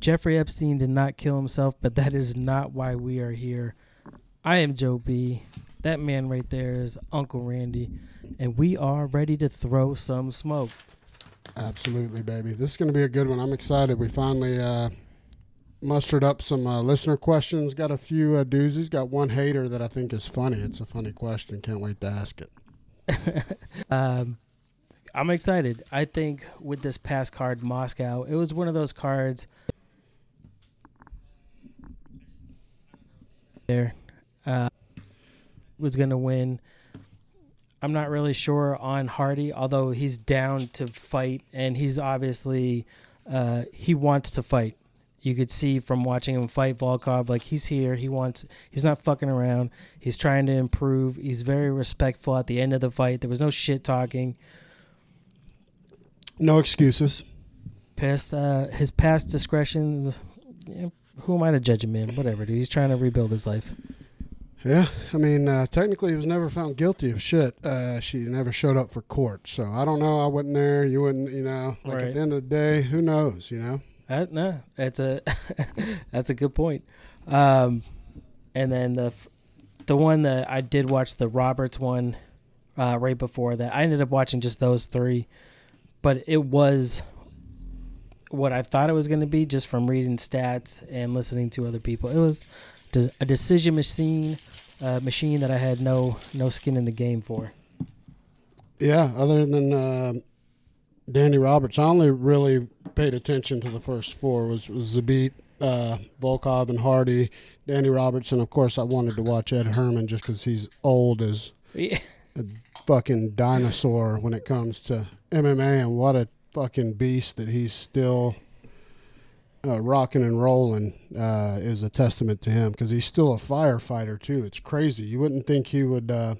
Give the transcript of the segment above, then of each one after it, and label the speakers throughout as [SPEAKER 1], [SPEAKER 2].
[SPEAKER 1] Jeffrey Epstein did not kill himself, but that is not why we are here. I am Joe B. That man right there is Uncle Randy, and we are ready to throw some smoke.
[SPEAKER 2] Absolutely, baby. This is going to be a good one. I'm excited. We finally uh, mustered up some uh, listener questions. Got a few uh, doozies. Got one hater that I think is funny. It's a funny question. Can't wait to ask it.
[SPEAKER 1] um, I'm excited. I think with this past card, Moscow, it was one of those cards. There, uh, was gonna win. I'm not really sure on Hardy, although he's down to fight, and he's obviously uh, he wants to fight. You could see from watching him fight Volkov, like he's here. He wants. He's not fucking around. He's trying to improve. He's very respectful at the end of the fight. There was no shit talking.
[SPEAKER 2] No excuses.
[SPEAKER 1] Past uh, his past discretions. Who am I to judge him, man? Whatever, dude. He's trying to rebuild his life.
[SPEAKER 2] Yeah, I mean, uh, technically, he was never found guilty of shit. Uh, she never showed up for court, so I don't know. I wasn't there. You wouldn't, you know. Like
[SPEAKER 1] Right.
[SPEAKER 2] at the end of the day, who knows? You know.
[SPEAKER 1] Uh, no, that's a that's a good point. Um, and then the the one that I did watch the Roberts one uh, right before that. I ended up watching just those three, but it was what I thought it was going to be just from reading stats and listening to other people. It was a decision machine uh, machine that I had no no skin in the game for.
[SPEAKER 2] Yeah, other than uh, Danny Roberts, I only really paid attention to the first four. Was was Zabit, uh, Volkov, and Hardy, Danny Roberts, and of course I wanted to watch Ed Herman just because he's old as
[SPEAKER 1] Yeah.
[SPEAKER 2] a fucking dinosaur when it comes to MMA, and what a fucking beast that he's still uh, rocking and rolling uh, is a testament to him because he's still a firefighter too. It's crazy. You wouldn't think he would uh,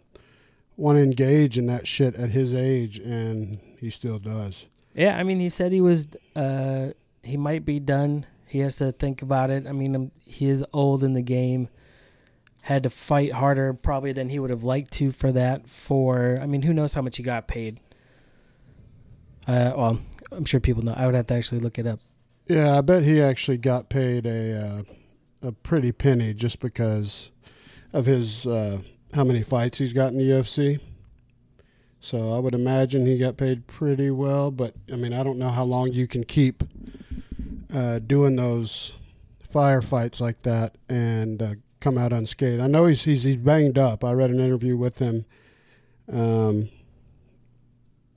[SPEAKER 2] want to engage in that shit at his age, and he still does.
[SPEAKER 1] Yeah, I mean, he said he was. Uh, he might be done. He has to think about it. I mean, um, he is old in the game. Had to fight harder probably than he would have liked to for that. For I mean, who knows how much he got paid? Uh, well, I'm sure people know. I would have to actually look it up.
[SPEAKER 2] Yeah, I bet he actually got paid a uh, a pretty penny just because of his uh, how many fights he's got in the UFC. So I would imagine he got paid pretty well, but I mean I don't know how long you can keep uh, doing those firefights like that and uh, come out unscathed. I know he's he's he's banged up. I read an interview with him um,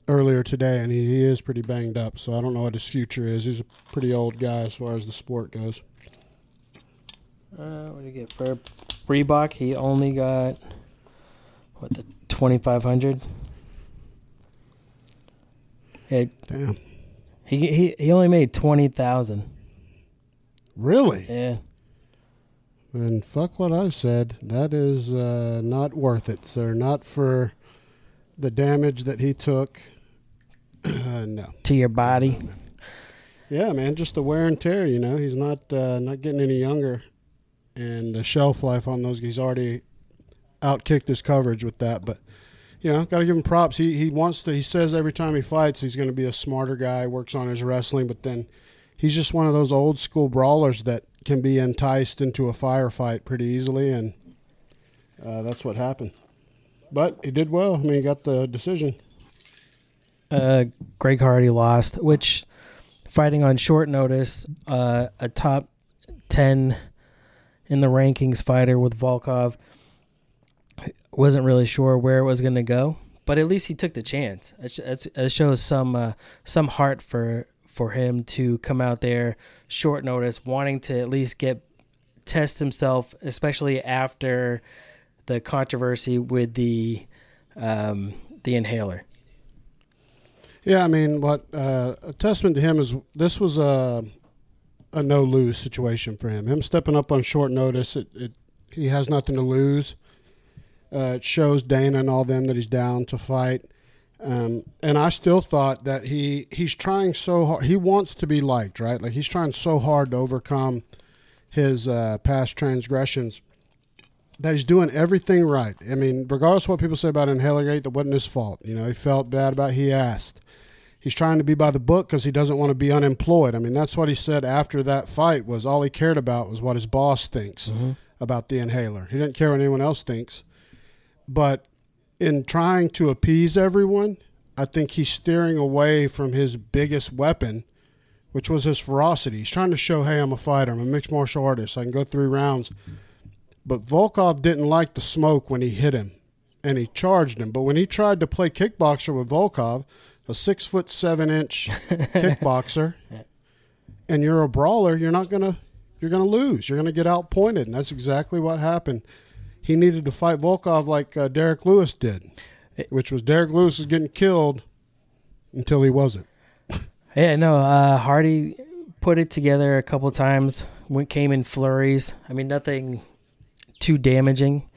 [SPEAKER 2] earlier today, and he, he is pretty banged up. So I don't know what his future is. He's a pretty old guy as far as the sport goes.
[SPEAKER 1] Uh, what did he get for Reebok? He only got what the twenty five hundred. It,
[SPEAKER 2] Damn,
[SPEAKER 1] he he he only made twenty thousand.
[SPEAKER 2] really?
[SPEAKER 1] Yeah.
[SPEAKER 2] And fuck what I said. That is uh, not worth it, sir. Not for the damage that he took. Uh, no.
[SPEAKER 1] To your body.
[SPEAKER 2] Yeah, man, just the wear and tear. You know, he's not uh, not getting any younger, and the shelf life on those. He's already outkicked his coverage with that. But you know, got to give him props. He he wants to. He says every time he fights, he's going to be a smarter guy. Works on his wrestling, but then he's just one of those old school brawlers that can be enticed into a firefight pretty easily, and uh, that's what happened. But he did well. I mean, he got the decision.
[SPEAKER 1] Uh, Greg Hardy lost, which fighting on short notice, uh, a top ten in the rankings fighter with Volkov. Wasn't really sure where it was going to go, but at least he took the chance. It, it shows some uh, some heart for for him to come out there short notice, wanting to at least get test himself, especially after the controversy with the um, the inhaler.
[SPEAKER 2] Yeah, I mean, what uh, a testament to him is this was a a no lose situation for him. Him stepping up on short notice, it, it he has nothing to lose. Uh, it shows Dana and all them that he's down to fight. Um, and I still thought that he he's trying so hard. He wants to be liked, right? Like he's trying so hard to overcome his uh, past transgressions that he's doing everything right. I mean, regardless of what people say about Inhalergate, that wasn't his fault. You know, he felt bad about. He asked. He's trying to be by the book because he doesn't want to be unemployed. I mean, that's what he said after that fight. Was all he cared about was what his boss thinks
[SPEAKER 1] Mm-hmm.
[SPEAKER 2] about the inhaler. He didn't care what anyone else thinks. But in trying to appease everyone, I think he's steering away from his biggest weapon, which was his ferocity. He's trying to show, hey, I'm a fighter. I'm a mixed martial artist. I can go three rounds. But Volkov didn't like the smoke when he hit him, and he charged him. But when he tried to play kickboxer with Volkov, a six foot seven inch kickboxer, and you're a brawler, you're not gonna you're gonna lose. You're gonna get outpointed, and that's exactly what happened. He needed to fight Volkov like uh, Derek Lewis did, which was Derek Lewis was getting killed until he wasn't.
[SPEAKER 1] Yeah, no. Uh, Hardy put it together a couple times. Went came in flurries. I mean, nothing too damaging,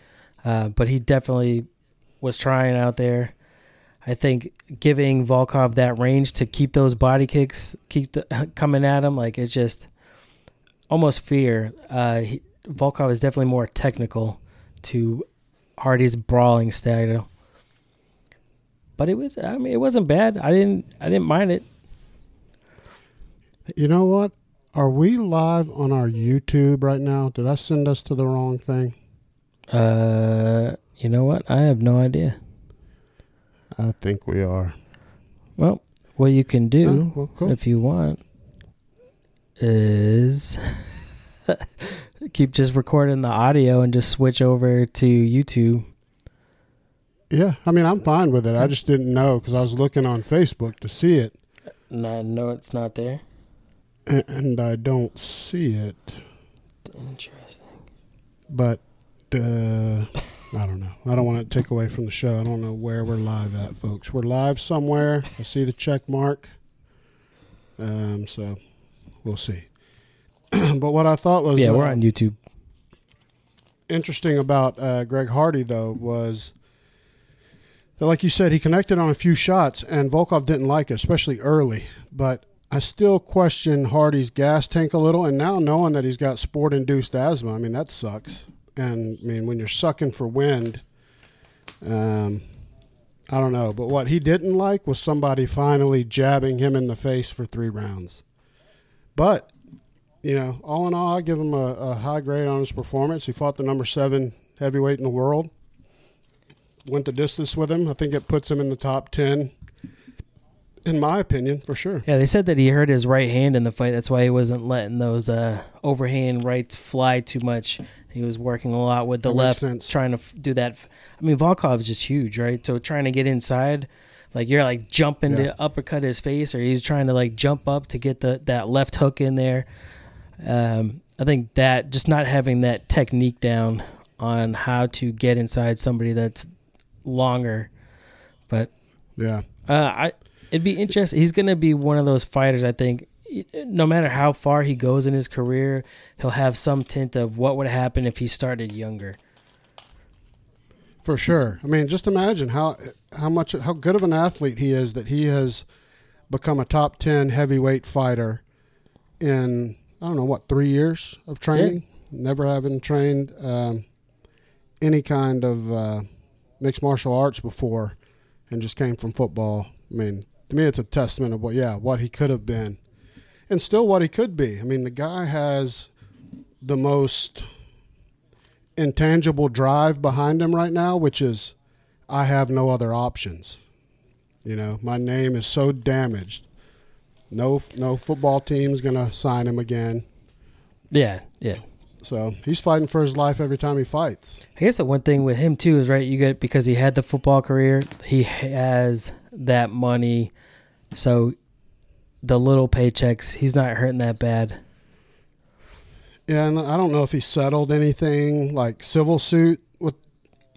[SPEAKER 1] uh, but he definitely was trying out there. I think giving Volkov that range to keep those body kicks keep the, coming at him like it's just almost fear. Uh, he, Volkov is definitely more technical to Hardy's brawling style. But it was I mean it wasn't bad. I didn't I didn't mind it.
[SPEAKER 2] You know what? Are we live on our YouTube right now? Did I send us to the wrong thing?
[SPEAKER 1] Uh, you know what? I have no idea.
[SPEAKER 2] I think we are.
[SPEAKER 1] Well, what you can do
[SPEAKER 2] Oh, well, cool.
[SPEAKER 1] if you want is keep just recording the audio and just switch over to YouTube.
[SPEAKER 2] Yeah, I mean, I'm fine with it. I just didn't know because I was looking on Facebook to see it,
[SPEAKER 1] No, no, it's not there.
[SPEAKER 2] a- and I don't see it.
[SPEAKER 1] Interesting.
[SPEAKER 2] But uh, I don't know. I don't want to take away from the show. I don't know where we're live at, folks. We're live somewhere. I see the check mark. Um, so we'll see. but what I thought was
[SPEAKER 1] Yeah, we're
[SPEAKER 2] uh,
[SPEAKER 1] on YouTube.
[SPEAKER 2] interesting about uh, Greg Hardy, though, was that, like you said, he connected on a few shots, and Volkov didn't like it, especially early. But I still question Hardy's gas tank a little, and now knowing that he's got sport-induced asthma, I mean that sucks. And I mean when you're sucking for wind, um, I don't know. But what he didn't like was somebody finally jabbing him in the face for three rounds. But you know, all in all, I give him a, a high grade on his performance. He fought the number seven heavyweight in the world. Went the distance with him. I think it puts him in the top ten, in my opinion, for sure.
[SPEAKER 1] Yeah, they said that he hurt his right hand in the fight. That's why he wasn't letting those uh, overhand rights fly too much. He was working a lot with the
[SPEAKER 2] That
[SPEAKER 1] left, trying to f- do that. I mean, Volkov is just huge, right? So trying to get inside, like you're like jumping
[SPEAKER 2] Yeah.
[SPEAKER 1] to uppercut his face, or he's trying to like jump up to get the that left hook in there. Um, I think that just not having that technique down on how to get inside somebody that's longer, but
[SPEAKER 2] Yeah,
[SPEAKER 1] uh, I it'd be interesting. He's gonna be one of those fighters. I think, no matter how far he goes in his career, he'll have some tint of what would happen if he started younger.
[SPEAKER 2] for sure. I mean, just imagine how how much how good of an athlete he is that he has become a top ten heavyweight fighter in I don't know what three years of training. Never having trained um, any kind of uh, mixed martial arts before, and just came from football. I mean, to me, it's a testament of what yeah what he could have been, and still what he could be. I mean, the guy has the most intangible drive behind him right now, which is I have no other options. You know, my name is so damaged. No, no football team's gonna sign him again.
[SPEAKER 1] Yeah, yeah.
[SPEAKER 2] So he's fighting for his life every time he fights.
[SPEAKER 1] I guess the one thing with him too is right. You get because he had the football career, he has that money, so the little paychecks, he's not hurting that bad.
[SPEAKER 2] Yeah, and I don't know if he settled anything like civil suit with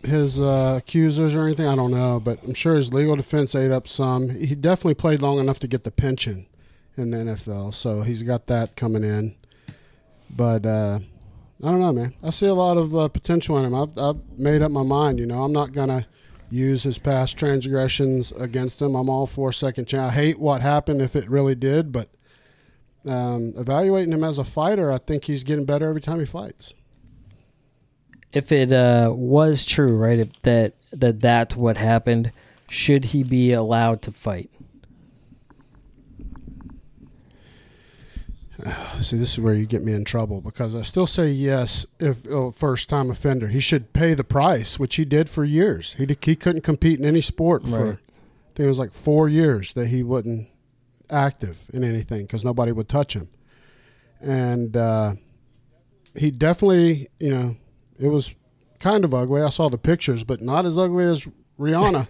[SPEAKER 2] his uh, accusers or anything. I don't know, but I'm sure his legal defense ate up some. He definitely played long enough to get the pension in the NFL, so he's got that coming in. But uh, I don't know, man. I see a lot of uh, potential in him. I've, I've made up my mind. You know, I'm not gonna use his past transgressions against him. I'm all for second chance. I hate what happened if it really did, but um, evaluating him as a fighter, I think he's getting better every time he fights.
[SPEAKER 1] If it uh, was true, right, that that that's what happened, should he be allowed to fight?
[SPEAKER 2] See, this is where you get me in trouble because I still say yes if oh, first time offender. He should pay the price, which he did for years. He he couldn't compete in any sport for
[SPEAKER 1] Right.
[SPEAKER 2] I think it was like four years that he wasn't active in anything because nobody would touch him. And uh, he definitely, you know, it was kind of ugly. I saw the pictures, but not as ugly as Rihanna.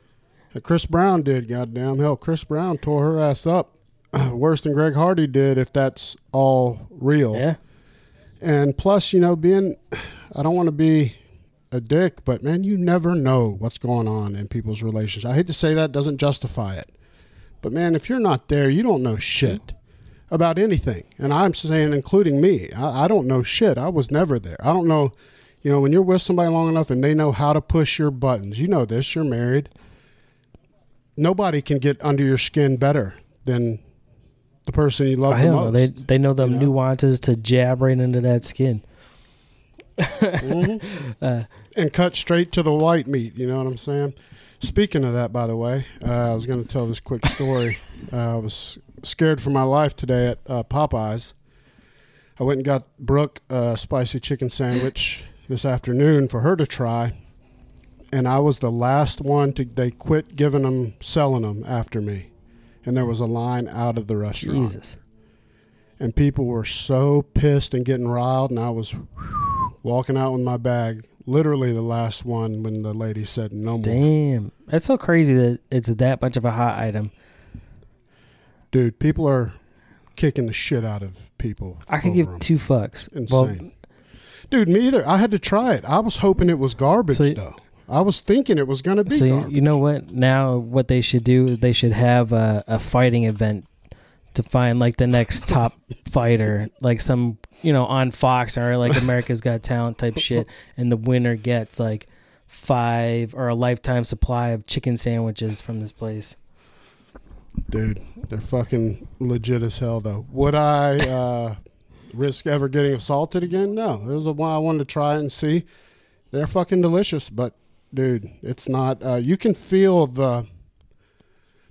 [SPEAKER 2] Chris Brown did, goddamn hell. Chris Brown tore her ass up worse than Greg Hardy did, if that's all real.
[SPEAKER 1] Yeah.
[SPEAKER 2] And plus, you know, being, I don't want to be a dick, but man, you never know what's going on in people's relationships. I hate to say that, doesn't justify it. But man, if you're not there, you don't know shit about anything. And I'm saying, including me, I, I don't know shit. I was never there. I don't know, you know, when you're with somebody long enough and they know how to push your buttons, you know this, you're married. Nobody can get under your skin better than the person you love
[SPEAKER 1] I
[SPEAKER 2] the
[SPEAKER 1] know.
[SPEAKER 2] most.
[SPEAKER 1] They they know the
[SPEAKER 2] you know?
[SPEAKER 1] nuances to jab right into that skin.
[SPEAKER 2] Mhm.
[SPEAKER 1] Uh,
[SPEAKER 2] and cut straight to the white meat. You know what I'm saying? Speaking of that, by the way, uh, I was going to tell this quick story. uh, I was scared for my life today at uh, Popeyes. I went and got Brooke a spicy chicken sandwich this afternoon for her to try, and I was the last one to. They quit giving them, selling them after me, and there was a line out of the restaurant
[SPEAKER 1] Jesus.
[SPEAKER 2] and people were so pissed and getting riled and i was walking out with my bag literally the last one when the lady said no more
[SPEAKER 1] Damn. That's so crazy that it's that much of a hot item.
[SPEAKER 2] dude people are kicking the shit out of people
[SPEAKER 1] I could
[SPEAKER 2] give
[SPEAKER 1] give
[SPEAKER 2] 'em.
[SPEAKER 1] two fucks.
[SPEAKER 2] insane
[SPEAKER 1] Well,
[SPEAKER 2] dude me either i had to try it i was hoping it was garbage
[SPEAKER 1] So-
[SPEAKER 2] though i was thinking it was going to be
[SPEAKER 1] so you,
[SPEAKER 2] garbage.
[SPEAKER 1] you know what? Now what they should do is they should have a, a fighting event to find like the next top fighter, like some you know on Fox or like America's Got Talent type shit, and the winner gets like five or a lifetime supply of chicken sandwiches from this place.
[SPEAKER 2] dude they're fucking legit as hell though. Would i uh risk ever getting assaulted again? No. It was a one i wanted to try and see. They're fucking delicious but dude it's not uh you can feel the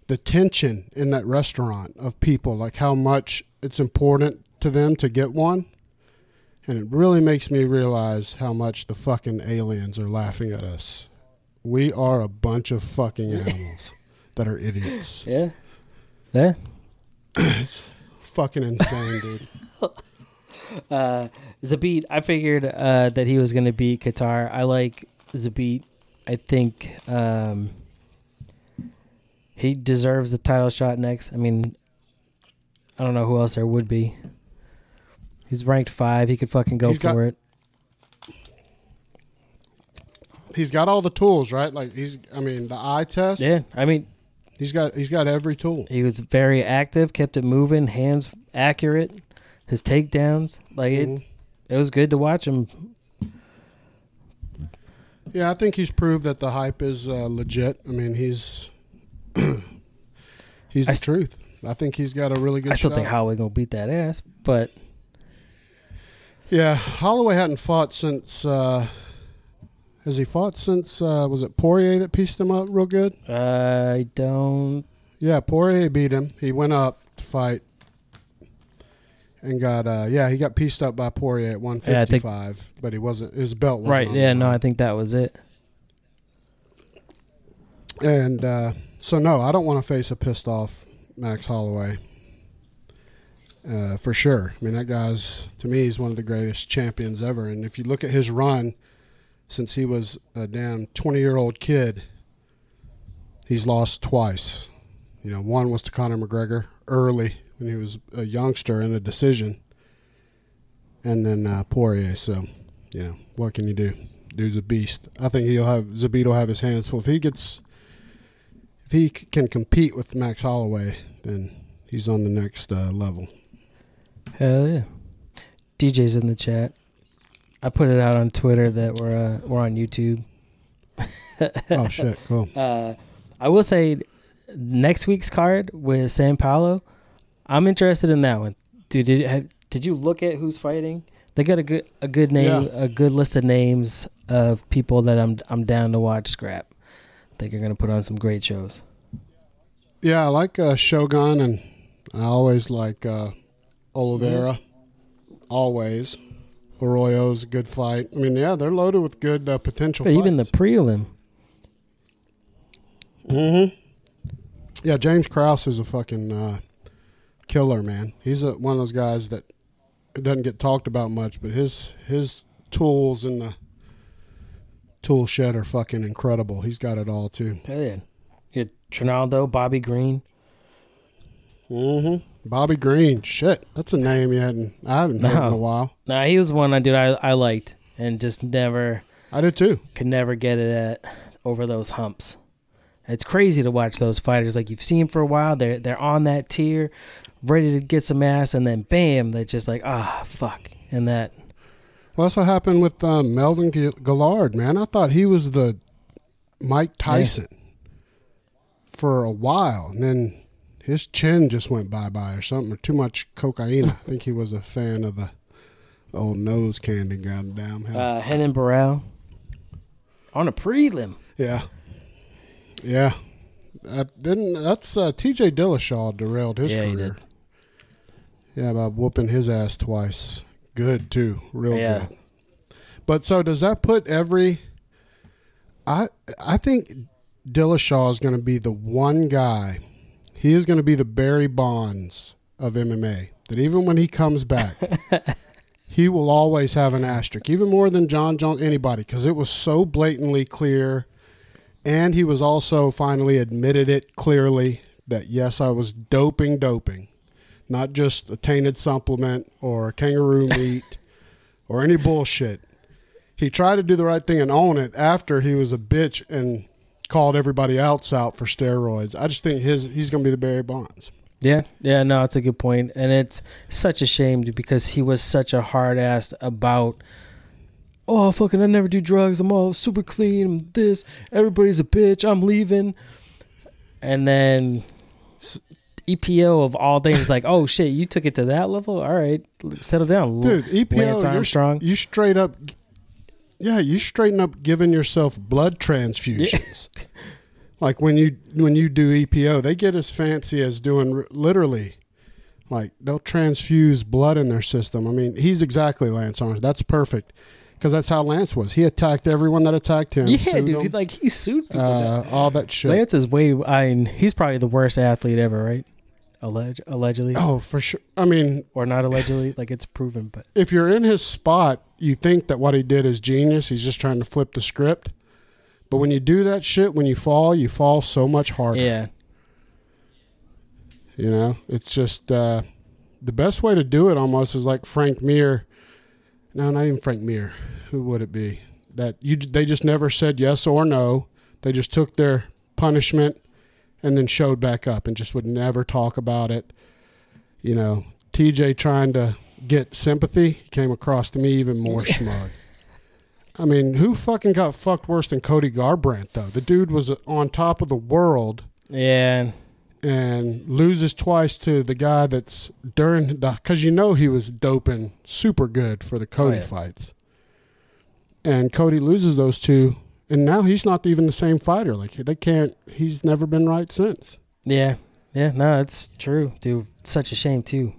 [SPEAKER 2] the tension in that restaurant of people like how much it's important to them to get one and it really makes me realize how much the fucking aliens are laughing at us we are a bunch of fucking animals that are idiots
[SPEAKER 1] Yeah, yeah.
[SPEAKER 2] it's fucking insane, dude.
[SPEAKER 1] Uh, Zabit, I figured uh, that he was going to beat Kattar. I like Zabit. I think um, he deserves the title shot next. I mean, I don't know who else there would be. He's ranked five. He could fucking go
[SPEAKER 2] He's
[SPEAKER 1] for
[SPEAKER 2] got-
[SPEAKER 1] it.
[SPEAKER 2] He's got all the tools, right? Like he's, I mean, the eye test.
[SPEAKER 1] Yeah, I mean,
[SPEAKER 2] He's got, he's got every tool.
[SPEAKER 1] he was very active, kept it moving, hands accurate, his takedowns. Like it,
[SPEAKER 2] Mhm.
[SPEAKER 1] it was good to watch him.
[SPEAKER 2] Yeah, I think he's proved that the hype is uh, legit. I mean, he's, he's
[SPEAKER 1] I
[SPEAKER 2] the
[SPEAKER 1] st-
[SPEAKER 2] truth. I think he's got a really good.
[SPEAKER 1] I still
[SPEAKER 2] shot.
[SPEAKER 1] think Holloway gonna beat that ass, but
[SPEAKER 2] Yeah, Holloway hadn't fought since. Uh, has he fought since? Uh, was it Poirier that pieced him up real good?
[SPEAKER 1] I don't
[SPEAKER 2] Yeah, Poirier beat him. He went up to fight and got uh yeah, he got pieced up by Poirier at 155, but he wasn't his belt wasn't
[SPEAKER 1] right. Yeah, no. I think that was it.
[SPEAKER 2] And uh so no, I don't want to face a pissed off Max Holloway. Uh, for sure. I mean, that guy's to me, he's one of the greatest champions ever. And if you look at his run since he was a damn 20 year old kid, he's lost twice. You know, one was to Conor McGregor early he was a youngster in a decision, and then uh, Poirier. So, you know, what can you do? Dude's a beast. I think he'll have Zabit will have his hands full if he gets if he c- can compete with Max Holloway, then he's on the next uh, level.
[SPEAKER 1] Hell yeah. DJ's in the chat. I put it out on Twitter that we're uh, we're on YouTube.
[SPEAKER 2] oh shit, cool.
[SPEAKER 1] Uh, I will say next week's card with San Paulo, I'm interested in that one. Dude, did have, did you look at who's fighting? They got a good a good name,
[SPEAKER 2] Yeah.
[SPEAKER 1] a good list of names of people that I'm I'm down to watch scrap. I think you're gonna put on some great shows.
[SPEAKER 2] Yeah, I like uh, Shogun, and I always like uh, Oliveira, always. Arroyo's a good fight. I mean, yeah, they're loaded with good uh, potential.
[SPEAKER 1] Even the
[SPEAKER 2] fights.
[SPEAKER 1] prelim.
[SPEAKER 2] Mm-hmm. Yeah, James Krause is a fucking uh, killer, man. He's a, one of those guys that doesn't get talked about much, but his his tools in the tool shed are fucking incredible. He's got it all too.
[SPEAKER 1] Yeah. You Trinaldo, Bobby Green.
[SPEAKER 2] Mm-hmm. Bobby Green, shit, that's a name you hadn't I haven't heard in a while.
[SPEAKER 1] Nah, he was one I did I, I liked and just never
[SPEAKER 2] I did too.
[SPEAKER 1] could never get it at over those humps. It's crazy to watch those fighters like you've seen for a while. They're they're on that tier, ready to get some ass, and then bam, they're just like ah fuck, and that
[SPEAKER 2] Well, that's what happened with um, Melvin Guillard, man. I thought he was the Mike Tyson for a while, and then his chin just went bye bye or something, or too much cocaine. I think he was a fan of the old nose candy. Goddamn hell.
[SPEAKER 1] uh, Renan Barão on a prelim.
[SPEAKER 2] yeah, yeah. That didn't that's uh, T.J. Dillashaw derailed his
[SPEAKER 1] Yeah,
[SPEAKER 2] career. Yeah, by whooping his ass twice. Good too, real
[SPEAKER 1] Yeah.
[SPEAKER 2] good. But so does that put every? I I think Dillashaw is going to be the one guy. He is going to be the Barry Bonds of MMA. That even when he comes back, he will always have an asterisk, even more than Jon Jones, anybody, because it was so blatantly clear, and he was also finally admitted it clearly that yes, I was doping, doping, not just a tainted supplement or kangaroo meat or any bullshit. He tried to do the right thing and own it after he was a bitch and called everybody else out for steroids. I just think his he's going to be the Barry Bonds.
[SPEAKER 1] Yeah, yeah, no, it's a good point, and it's such a shame because he was such a hard ass about. Oh fucking! I never do drugs. I'm all super clean. I'm this. Everybody's a bitch. I'm leaving. And then EPO of all things, like, oh shit, you took it to that level. All right, settle down,
[SPEAKER 2] Dude, EPO,
[SPEAKER 1] Lance
[SPEAKER 2] you're-
[SPEAKER 1] Armstrong.
[SPEAKER 2] you straight up, yeah, you straighten up giving yourself blood transfusions. like when you when you do EPO, they get as fancy as doing literally, like they'll transfuse blood in their system. I mean, he's exactly Lance Armstrong. That's perfect because that's how Lance was. He attacked everyone that attacked him.
[SPEAKER 1] Yeah, dude, he, like he sued people.
[SPEAKER 2] uh, all that shit.
[SPEAKER 1] Lance is way. I mean, he's probably the worst athlete ever, right? Alleg- allegedly,
[SPEAKER 2] oh, for sure. I mean,
[SPEAKER 1] or not allegedly. like it's proven, but
[SPEAKER 2] if you're in his spot, you think that what he did is genius. He's just trying to flip the script. But when you do that shit, when you fall, you fall so much harder.
[SPEAKER 1] yeah,
[SPEAKER 2] You know, it's just uh, the best way to do it almost is like Frank Mir. No, not even Frank Mir. Who would it be? That you they just never said yes or no. They just took their punishment and then showed back up and just would never talk about it. You know, TJ trying to get sympathy he came across to me even more smug. I mean, who fucking got fucked worse than Cody Garbrandt though? The dude was on top of the world
[SPEAKER 1] yeah.
[SPEAKER 2] And loses twice to the guy that's during the because you know he was doping super good for the Cody oh,
[SPEAKER 1] yeah.
[SPEAKER 2] fights, and Cody loses those two, and now he's not even the same fighter. Like they can't. He's never been right since.
[SPEAKER 1] Yeah, yeah, no, it's true, dude. Such a shame too.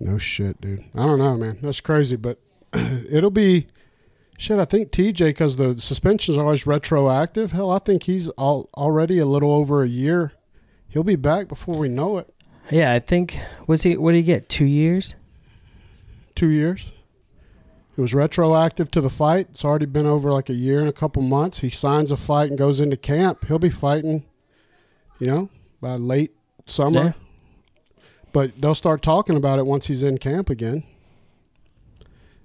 [SPEAKER 2] No shit, dude. I don't know, man. That's crazy, but it'll be shit. I think TJ because the suspensions are always retroactive. Hell, I think he's all, already a little over a year. He'll be back before we know it.
[SPEAKER 1] Yeah, I think was he? What did he get? Two years?
[SPEAKER 2] two years. It was retroactive to the fight. It's already been over like a year and a couple months. He signs a fight and goes into camp. He'll be fighting, you know, by late summer.
[SPEAKER 1] Yeah.
[SPEAKER 2] But they'll start talking about it once he's in camp again.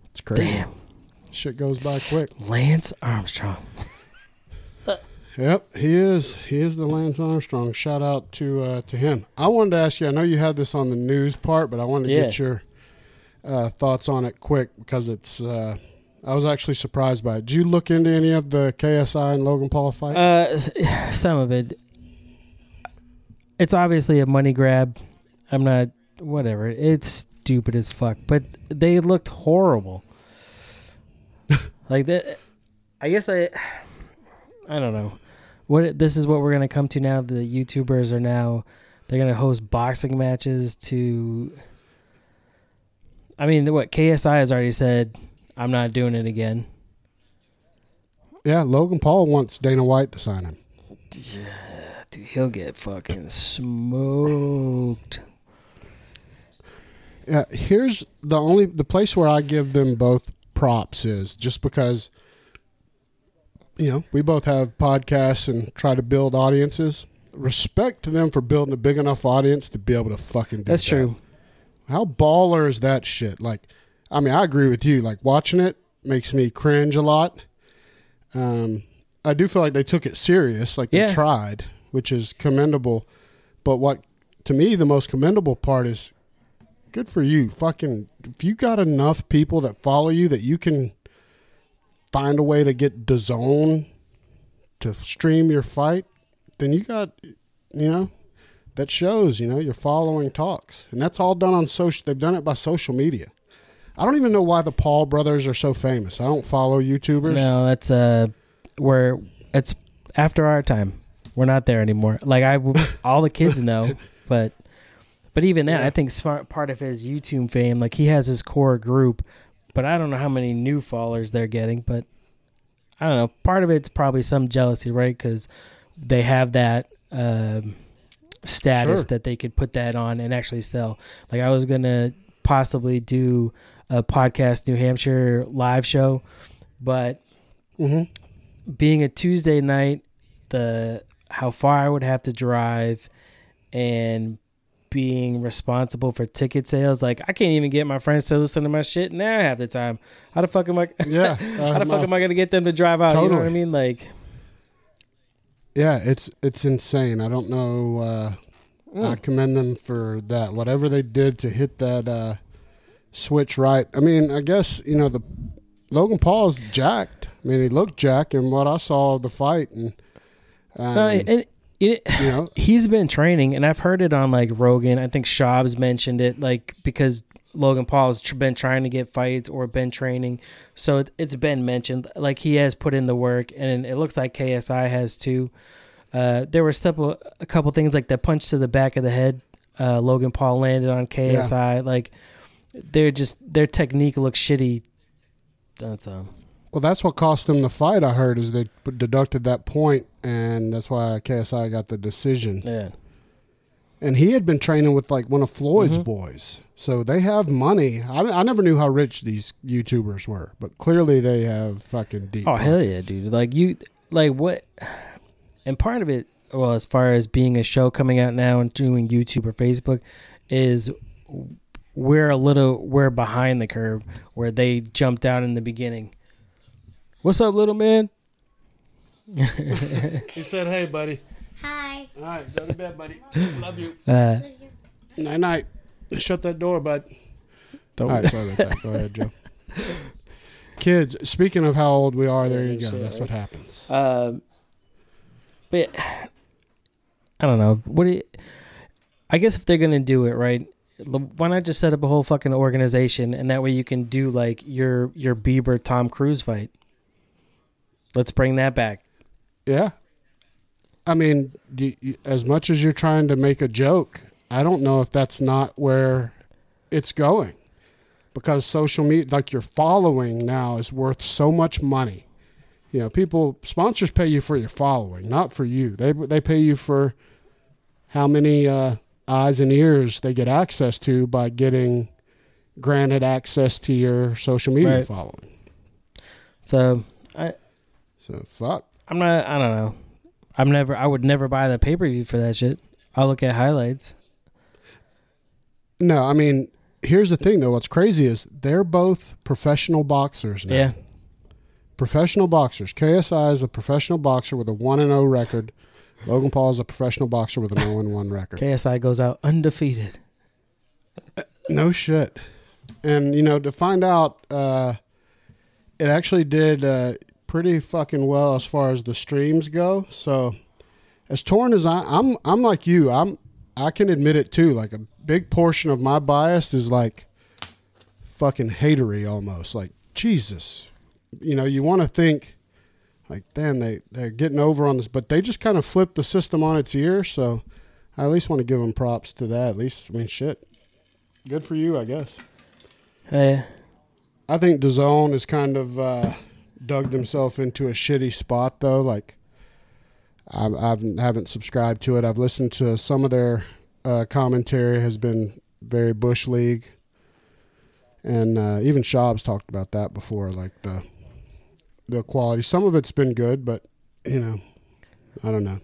[SPEAKER 2] It's crazy.
[SPEAKER 1] Damn,
[SPEAKER 2] Shit goes by quick.
[SPEAKER 1] Lance Armstrong.
[SPEAKER 2] Yep, he is. He is the Lance Armstrong. Shout out to uh, to him. I wanted to ask you. I know you have this on the news part, but I wanted to
[SPEAKER 1] Yeah.
[SPEAKER 2] get your uh, thoughts on it quick because it's. Uh, I was actually surprised by it. Did you look into any of the KSI and Logan Paul fight?
[SPEAKER 1] Uh, some of it. It's obviously a money grab. I'm not. Whatever. It's stupid as fuck. But they looked horrible. Like that. I guess I. I don't know. What this is what we're gonna come to now. The YouTubers are now They're gonna host boxing matches to. I mean, what KSI has already said, I'm not doing it again.
[SPEAKER 2] Yeah, Logan Paul wants Dana White to sign him.
[SPEAKER 1] Yeah, dude, he'll get fucking smoked.
[SPEAKER 2] Yeah, here's the only the place where I give them both props is just because you know, we both have podcasts and try to build audiences. Respect to them for building a big enough audience to be able to fucking do
[SPEAKER 1] That's
[SPEAKER 2] that.
[SPEAKER 1] true.
[SPEAKER 2] How baller is that shit? Like, I mean, I agree with you. Like, watching it makes me cringe a lot. Um, I do feel like they took it serious, like
[SPEAKER 1] Yeah.
[SPEAKER 2] they tried, which is commendable. But what, to me, the most commendable part is good for you. Fucking, if you got enough people that follow you that you can find a way to get the zone to stream your fight, then you got, you know, that shows, you know, your following talks. And that's all done on social. They've done it by social media. I don't even know why the Paul brothers are so famous. I don't follow YouTubers.
[SPEAKER 1] No, that's uh, we're it's after our time. We're not there anymore. Like I, all the kids know, but but even that,
[SPEAKER 2] Yeah.
[SPEAKER 1] I think smart part of his YouTube fame, like he has his core group, but I don't know how many new followers they're getting. But I don't know. Part of it's probably some jealousy, right? Because they have that um, status
[SPEAKER 2] Sure.
[SPEAKER 1] that they could put that on and actually sell. Like I was gonna possibly do a podcast New Hampshire live show, but
[SPEAKER 2] hmm
[SPEAKER 1] being a Tuesday night, the how far I would have to drive and being responsible for ticket sales, like I can't even get my friends to listen to my shit now half the time. How the fuck am I
[SPEAKER 2] Yeah.
[SPEAKER 1] how the fuck am I gonna get them to drive out? You know what I mean? Like
[SPEAKER 2] Yeah, it's it's insane. I don't know. Uh, I
[SPEAKER 1] mm,
[SPEAKER 2] commend them for that. Whatever they did to hit that uh, switch right. I mean, I guess you know the Logan Paul's jacked. I mean, he looked jacked in what I saw of the fight, and um,
[SPEAKER 1] no, and it,
[SPEAKER 2] you know,
[SPEAKER 1] he's been training, and I've heard it on like Rogan. I think Schaub's mentioned it, like because Logan Paul's tr- been trying to get fights or been training, so it, it's been mentioned. Like he has put in the work, and it looks like KSI has too. Uh, there were couple, a couple things like the punch to the back of the head. Uh, Logan Paul landed on KSI. Like they're just their technique looks shitty. That's um.
[SPEAKER 2] Well, that's what cost them the fight. I heard is they deducted that point, and that's why KSI got the decision.
[SPEAKER 1] Yeah.
[SPEAKER 2] and he had been training with like one of Floyd's
[SPEAKER 1] Mhm.
[SPEAKER 2] boys. So they have money. I, I never knew how rich these YouTubers were, but clearly they have fucking deep.
[SPEAKER 1] Oh hell yeah, dude! Like you, like what? And part of it, well, as far as being a show coming out now and doing YouTube or Facebook, is we're a little we're behind the curve where they jumped out in the beginning. What's up, little man?
[SPEAKER 2] He said, "Hey, buddy.
[SPEAKER 3] Hi.
[SPEAKER 2] All right, go to bed, buddy. Love you.
[SPEAKER 1] Uh,
[SPEAKER 2] Night night. Shut that door, bud.
[SPEAKER 1] don't-
[SPEAKER 2] All right, sorry about that. Go ahead, Joe. Kids, speaking of how old we are, there you go. That's what happens.
[SPEAKER 1] Um, but I don't know. What do you, I guess if they're gonna do it right, why not just set up a whole fucking organization and that way you can do like your your Bieber Tom Cruise fight. Let's bring that back.
[SPEAKER 2] Yeah. I mean, do you, as much as you're trying to make a joke, I don't know if that's not where it's going. Because social media, like your following now, is worth so much money. You know, people, sponsors pay you for your following, not for you. They they pay you for how many uh, eyes and ears they get access to by getting granted access to your social media
[SPEAKER 1] Right.
[SPEAKER 2] following.
[SPEAKER 1] So
[SPEAKER 2] So fuck.
[SPEAKER 1] I'm not. I don't know. I'm never. I would never buy the pay per view for that shit. I'll look at highlights.
[SPEAKER 2] No, I mean, here's the thing though. What's crazy is they're both professional boxers now.
[SPEAKER 1] Yeah.
[SPEAKER 2] Professional boxers. KSI is a professional boxer with a 1 and 0 record. Logan Paul is a professional boxer with an 0 and 1 record.
[SPEAKER 1] KSI goes out undefeated.
[SPEAKER 2] No shit. And you know, to find out uh it actually did uh pretty fucking well as far as the streams go. So as torn as I I'm I'm like you. I'm I can admit it too. Like a big portion of my bias is like fucking hatery almost. Like Jesus. You know, you want to think like damn they they're getting over on this but they just kind of flipped the system on its ear, so I at least want to give them props to that. At least, I mean, shit. Good for you, I guess.
[SPEAKER 1] Eh,
[SPEAKER 2] I think DAZN is kind of uh, dug himself into a shitty spot, though. Like, I, haven't subscribed to it. I've listened to some of their uh, commentary. Has been very bush league, and uh, even Schaub's talked about that before. Like the the quality. Some of it's been good, but you know, I don't know.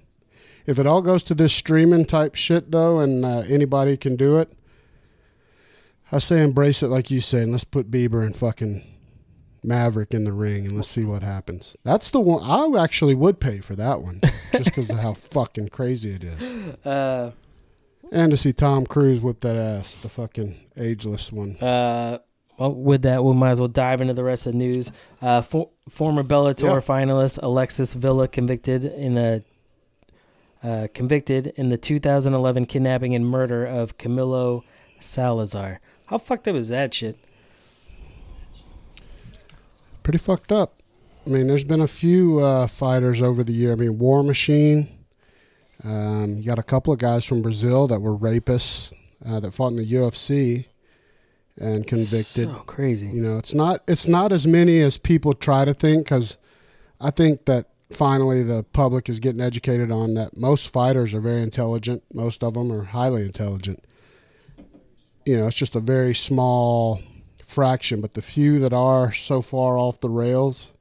[SPEAKER 2] If it all goes to this streaming type shit though, and uh, anybody can do it, I say embrace it like you say, and let's put Bieber and fucking Maverick in the ring, and let's see what happens. That's the one I actually would pay for that one, just because of how fucking crazy it is,
[SPEAKER 1] uh,
[SPEAKER 2] and to see Tom Cruise whip that ass, the fucking ageless one.
[SPEAKER 1] uh, well, with that, we might as well dive into the rest of the news. Uh, for, former Bellator
[SPEAKER 2] Yeah.
[SPEAKER 1] finalist Alexis Vila convicted in a uh, convicted in the 2011 kidnapping and murder of Camilo Salazar. How fucked up is that shit?
[SPEAKER 2] Pretty fucked up. I mean, there's been a few uh, fighters over the year. I mean, War Machine. Um, you got a couple of guys from Brazil that were rapists uh, that fought in the UFC and convicted.
[SPEAKER 1] So crazy.
[SPEAKER 2] You know, it's not it's not as many as people try to think because I think that finally the public is getting educated on that most fighters are very intelligent. Most of them are highly intelligent. You know, it's just a very small fraction, but the few that are so far off the rails,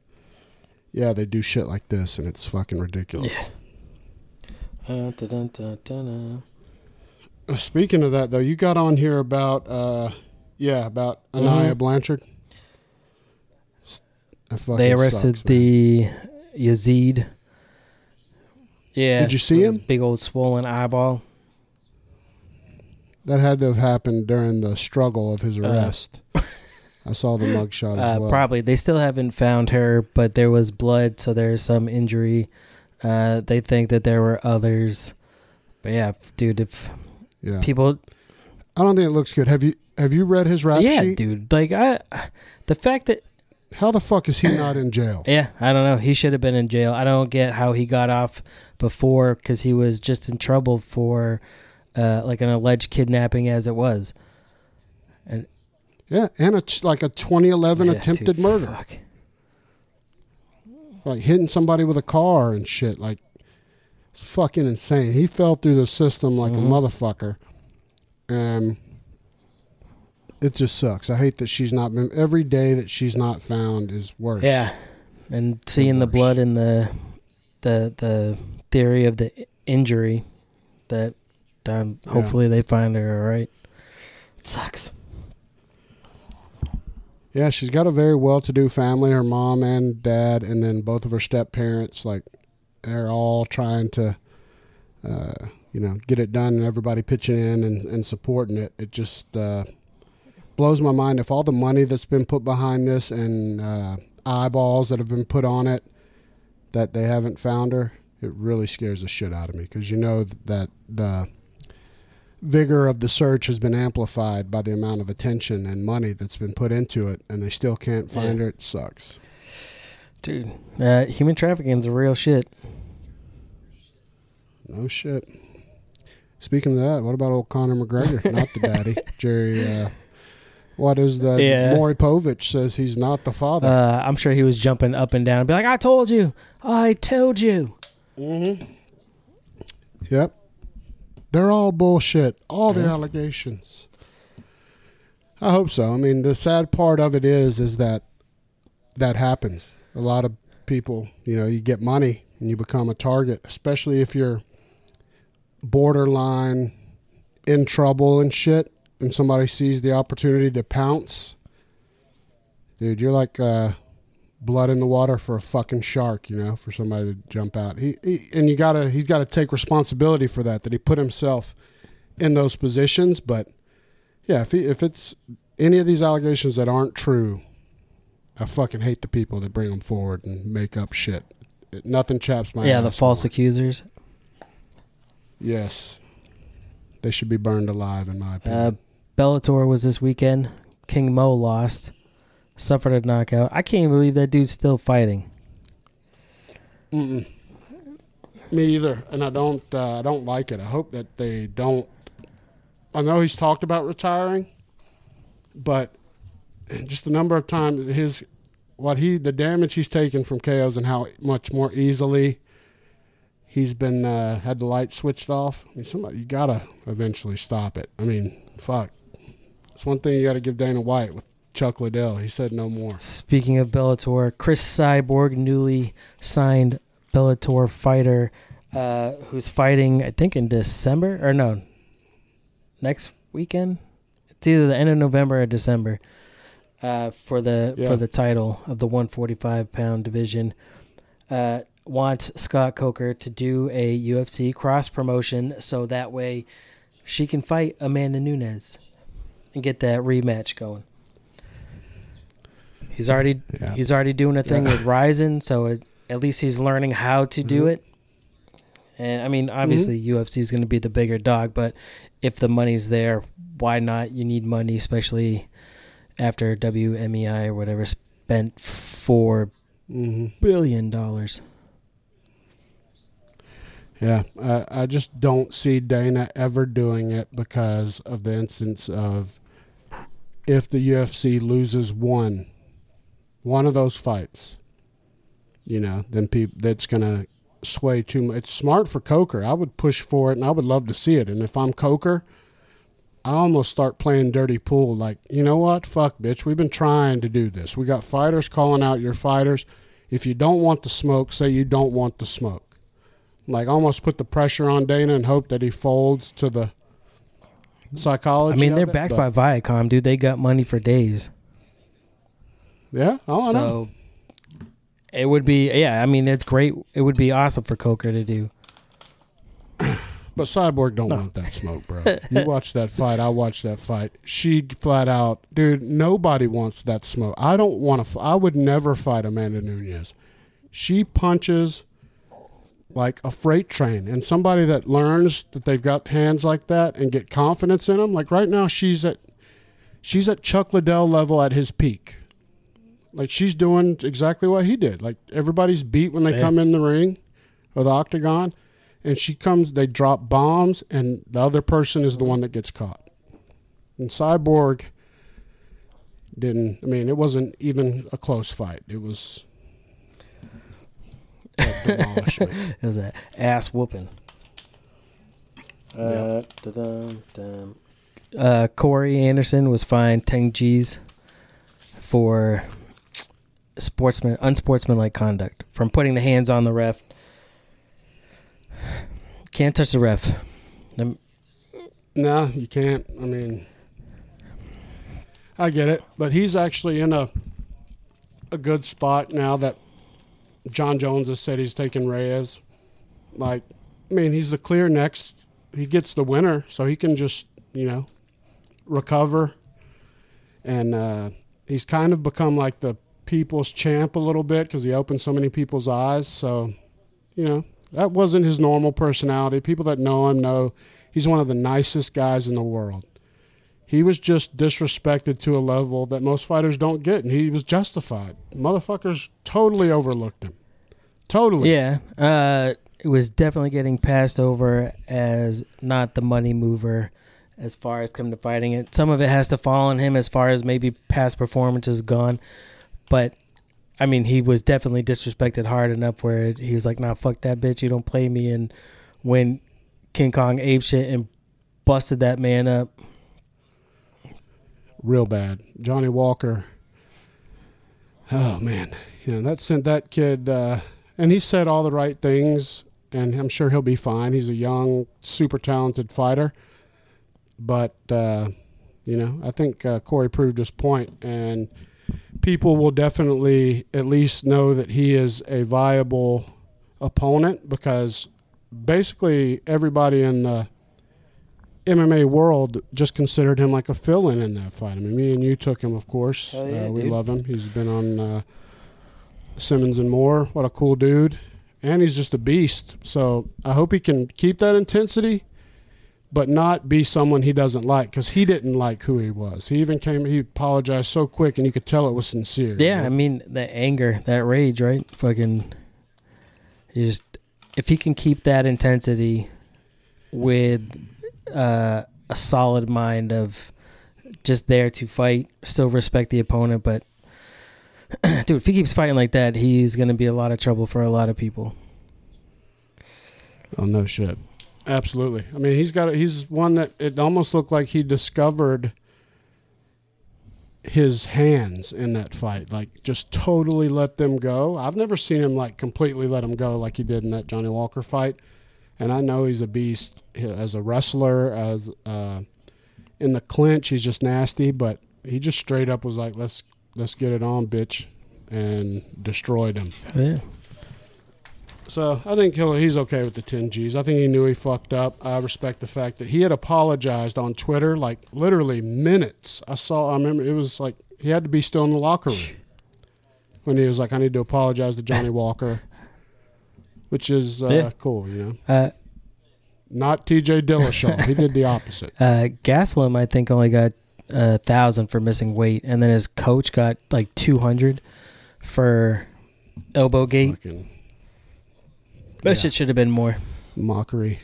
[SPEAKER 2] yeah, they do shit like this, and it's fucking ridiculous.
[SPEAKER 1] Uh, dun, dun, dun, dun.
[SPEAKER 2] Uh, Speaking of that, though, you got on here about, uh, yeah, about Aniah
[SPEAKER 1] Mhm.
[SPEAKER 2] Blanchard.
[SPEAKER 1] They arrested
[SPEAKER 2] sucks,
[SPEAKER 1] the Yazeed. Yeah.
[SPEAKER 2] Did you see him?
[SPEAKER 1] Big old swollen eyeball.
[SPEAKER 2] That had to have happened during the struggle of his arrest. I saw the mugshot as
[SPEAKER 1] Uh,
[SPEAKER 2] well.
[SPEAKER 1] Probably. They still haven't found her, but there was blood, so there's some injury. Uh, they think that there were others. But yeah, dude, if
[SPEAKER 2] yeah,
[SPEAKER 1] people,
[SPEAKER 2] I don't think it looks good. Have you have you read his rap
[SPEAKER 1] yeah,
[SPEAKER 2] sheet?
[SPEAKER 1] dude, like I, the fact that
[SPEAKER 2] How the fuck is he not in jail?
[SPEAKER 1] yeah, I don't know, he should have been in jail. I don't get how he got off before because he was just in trouble for, uh, like an alleged kidnapping as it was.
[SPEAKER 2] And Yeah, and it's like a 2011
[SPEAKER 1] Yeah,
[SPEAKER 2] attempted
[SPEAKER 1] dude,
[SPEAKER 2] murder,
[SPEAKER 1] fuck.
[SPEAKER 2] like hitting somebody with a car and shit. Like, fucking insane. He fell through the system like
[SPEAKER 1] Mhm.
[SPEAKER 2] a motherfucker, and it just sucks. I hate that she's not been. Every day that she's not found is worse.
[SPEAKER 1] Yeah, and seeing the blood and the the the theory of the injury that um,
[SPEAKER 2] Yeah.
[SPEAKER 1] hopefully they find her all right. It sucks.
[SPEAKER 2] Yeah, she's got a very well-to-do family. Her mom and dad, and then both of her step parents. Like, they're all trying to, uh, you know, get it done, and everybody pitching in and, and supporting it. It just uh, blows my mind if all the money that's been put behind this and uh, eyeballs that have been put on it, that they haven't found her. It really scares the shit out of me because you know that the vigor of the search has been amplified by the amount of attention and money that's been put into it, and they still can't find
[SPEAKER 1] Yeah.
[SPEAKER 2] her. It sucks.
[SPEAKER 1] Dude, uh, human trafficking is a real shit.
[SPEAKER 2] No shit. Speaking of that, what about old Conor McGregor? not the daddy, Jerry. Uh, what is the
[SPEAKER 1] Yeah.
[SPEAKER 2] Maury Povich says he's not the father.
[SPEAKER 1] Uh, I'm sure he was jumping up and down, and be like, "I told you, I told you."
[SPEAKER 2] mm-hmm. Yep. They're all bullshit. All the
[SPEAKER 1] Yeah.
[SPEAKER 2] allegations. I hope so. I mean, the sad part of it is, is that that happens. A lot of people, you know, you get money and you become a target, especially if you're borderline in trouble and shit, and somebody sees the opportunity to pounce. Dude, you're like uh, blood in the water for a fucking shark, you know, for somebody to jump out. He, he and you gotta, he's got to take responsibility for that. That he put himself in those positions. But yeah, if he, if it's any of these allegations that aren't true, I fucking hate the people that bring them forward and make up shit. It, nothing chaps my
[SPEAKER 1] yeah, the false
[SPEAKER 2] more.
[SPEAKER 1] accusers.
[SPEAKER 2] Yes, they should be burned alive, in my opinion.
[SPEAKER 1] Uh,
[SPEAKER 2] opinion.
[SPEAKER 1] Bellator was this weekend. King Mo lost, suffered a knockout. I can't believe that dude's still fighting.
[SPEAKER 2] Mm-mm. Me either, and I don't. Uh, I don't like it. I hope that they don't. I know he's talked about retiring, but just the number of times his what he the damage he's taken from KOs and how much more easily he's been uh, had the light switched off. I mean, somebody you gotta eventually stop it. I mean, fuck. It's one thing you got to give Dana White with Chuck Liddell. He said no more.
[SPEAKER 1] Speaking of Bellator, Cris Cyborg, newly signed Bellator fighter, uh, who's fighting I think in December or no, next weekend. It's either the end of November or December. Uh, for the
[SPEAKER 2] Yeah.
[SPEAKER 1] for the title of the 145 pound division, uh, wants Scott Coker to do a UFC cross promotion so that way she can fight Amanda Nunes and get that rematch going. He's already
[SPEAKER 2] Yeah.
[SPEAKER 1] he's already doing a thing with Rizin, so it, at least he's learning how to do
[SPEAKER 2] Mhm.
[SPEAKER 1] it. And I mean, obviously UFC is going to be the bigger dog, but if the money's there, why not? You need money, especially after WMEI or whatever spent four
[SPEAKER 2] hmm
[SPEAKER 1] billion dollars.
[SPEAKER 2] Yeah, I, I just don't see Dana ever doing it because of the instance of if the UFC loses one, one of those fights, you know, then people that's gonna sway too much. It's smart for Coker. I would push for it, and I would love to see it. And if I'm Coker, I almost start playing dirty pool. Like, you know what? Fuck, bitch. We've been trying to do this. We got fighters calling out your fighters. If you don't want the smoke, say you don't want the smoke like almost put the pressure on Dana and hope that he folds to the psychology.
[SPEAKER 1] I mean, they're
[SPEAKER 2] it,
[SPEAKER 1] backed by Viacom, dude. They got money for days.
[SPEAKER 2] Yeah. Oh, I know.
[SPEAKER 1] so it would be, yeah. I mean, it's great. It would be awesome for Coker to do.
[SPEAKER 2] But Cyborg don't want that smoke, bro. you watch that fight. I watched that fight. She flat out, dude. Nobody wants that smoke. I don't want to. I would never fight Amanda Nunes. She punches like a freight train, and somebody that learns that they've got hands like that and get confidence in them. Like right now, she's at she's at Chuck Liddell level at his peak. Like she's doing exactly what he did. Like everybody's beat when they
[SPEAKER 1] Yeah.
[SPEAKER 2] come in the ring or the octagon, and she comes. They drop bombs, and the other person is the one that gets caught. And Cyborg didn't. I mean, it wasn't even a close fight. It was.
[SPEAKER 1] It was an ass whooping. Uh,
[SPEAKER 2] Yep.
[SPEAKER 1] da-dum, uh, Corey Anderson was fined 10 G's for sportsman unsportsmanlike conduct from putting the hands on the ref. Can't touch the ref.
[SPEAKER 2] No, you can't. I mean, I get it, but he's actually in a a good spot now that Jon Jones has said he's taking Reyes. Like, I mean, he's the clear next. He gets the winner, so he can just you know recover, and uh, he's kind of become like the people's champ a little bit because he opened so many people's eyes. So, you know, that wasn't his normal personality. People that know him know he's one of the nicest guys in the world. He was just disrespected to a level that most fighters don't get, and he was justified. Motherfuckers totally overlooked him. Totally.
[SPEAKER 1] yeah, uh, it was definitely getting passed over as not the money mover as far as come to fighting it. Some of it has to fall on him as far as maybe past performances gone, but I mean, he was definitely disrespected hard enough where he was like, "Nah, fuck that bitch. You don't play me." And when King Kong ape shit and busted that man up,
[SPEAKER 2] real bad. Johnny Walker. Oh man, you know that sent that kid, uh, and he said all the right things, and I'm sure he'll be fine. He's a young, super talented fighter, but uh, you know I think uh, Corey proved his point, and people will definitely at least know that he is a viable opponent because basically everybody in the MMA world just considered him like a fill-in in that fight. I mean, me and you took him, of course.
[SPEAKER 1] Hell yeah,
[SPEAKER 2] uh, we
[SPEAKER 1] dude.
[SPEAKER 2] love him. He's been on uh, Simmons and Moore. What a cool dude, and he's just a beast. So I hope he can keep that intensity, but not be someone he doesn't like because he didn't like who he was. He even came. He apologized so quick, and you could tell it was sincere. you
[SPEAKER 1] yeah,
[SPEAKER 2] know?
[SPEAKER 1] I mean, that anger, that rage, right? Fucking, he just if he can keep that intensity with uh, a solid mind of just there to fight, still respect the opponent, but dude, if he keeps fighting like that, he's gonna be a lot of trouble for a lot of people.
[SPEAKER 2] Oh no shit. Absolutely. I mean, he's got. He's one that it almost looked like he discovered his hands in that fight. Like just totally let them go. I've never seen him like completely let them go like he did in that Johnny Walker fight. And I know he's a beast as a wrestler. As uh, in the clinch, he's just nasty. But he just straight up was like, "Let's let's get it on, bitch," and destroyed him.
[SPEAKER 1] Yeah.
[SPEAKER 2] So I think he's okay with the 10 G's. I think he knew he fucked up. I respect the fact that he had apologized on Twitter like literally minutes. I saw, I remember it was like he had to be still in the locker room when he was like, I need to apologize to Johnny Walker, which is uh,
[SPEAKER 1] Yeah.
[SPEAKER 2] cool, you know.
[SPEAKER 1] Uh,
[SPEAKER 2] Not TJ Dillashaw. he did the opposite.
[SPEAKER 1] uh, Gastelum, I think, only got a thousand for missing weight, and then his coach got like two hundred for elbow gate.
[SPEAKER 2] Fucking
[SPEAKER 1] That shit should have been more.
[SPEAKER 2] mockery.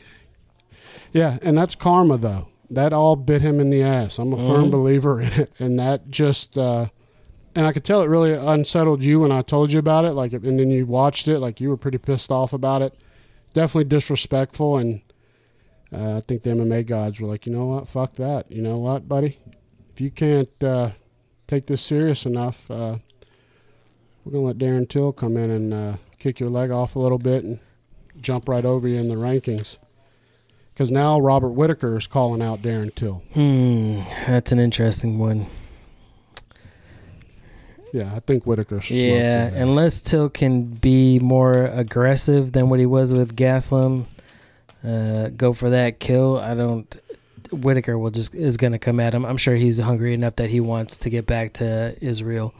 [SPEAKER 2] Yeah, and that's karma though. That all bit him in the ass. I'm a firm
[SPEAKER 1] Mhm.
[SPEAKER 2] believer in it, and that just uh, and I could tell it really unsettled you when I told you about it. Like, and then you watched it, like you were pretty pissed off about it. Definitely disrespectful, and uh, I think the MMA gods were like, you know what, fuck that. You know what, buddy? If you can't uh, take this serious enough, uh, we're gonna let Darren Till come in and uh, kick your leg off a little bit and jump right over you in the rankings. Because now Robert Whitaker is calling out Darren Till.
[SPEAKER 1] Hmm, that's an interesting one.
[SPEAKER 2] Yeah, I think Whitaker.
[SPEAKER 1] Yeah, unless Till can be more aggressive than what he was with Gastelum, uh, go for that kill. I don't. Whitaker will just is going to come at him. I'm sure he's hungry enough that he wants to get back to Israel.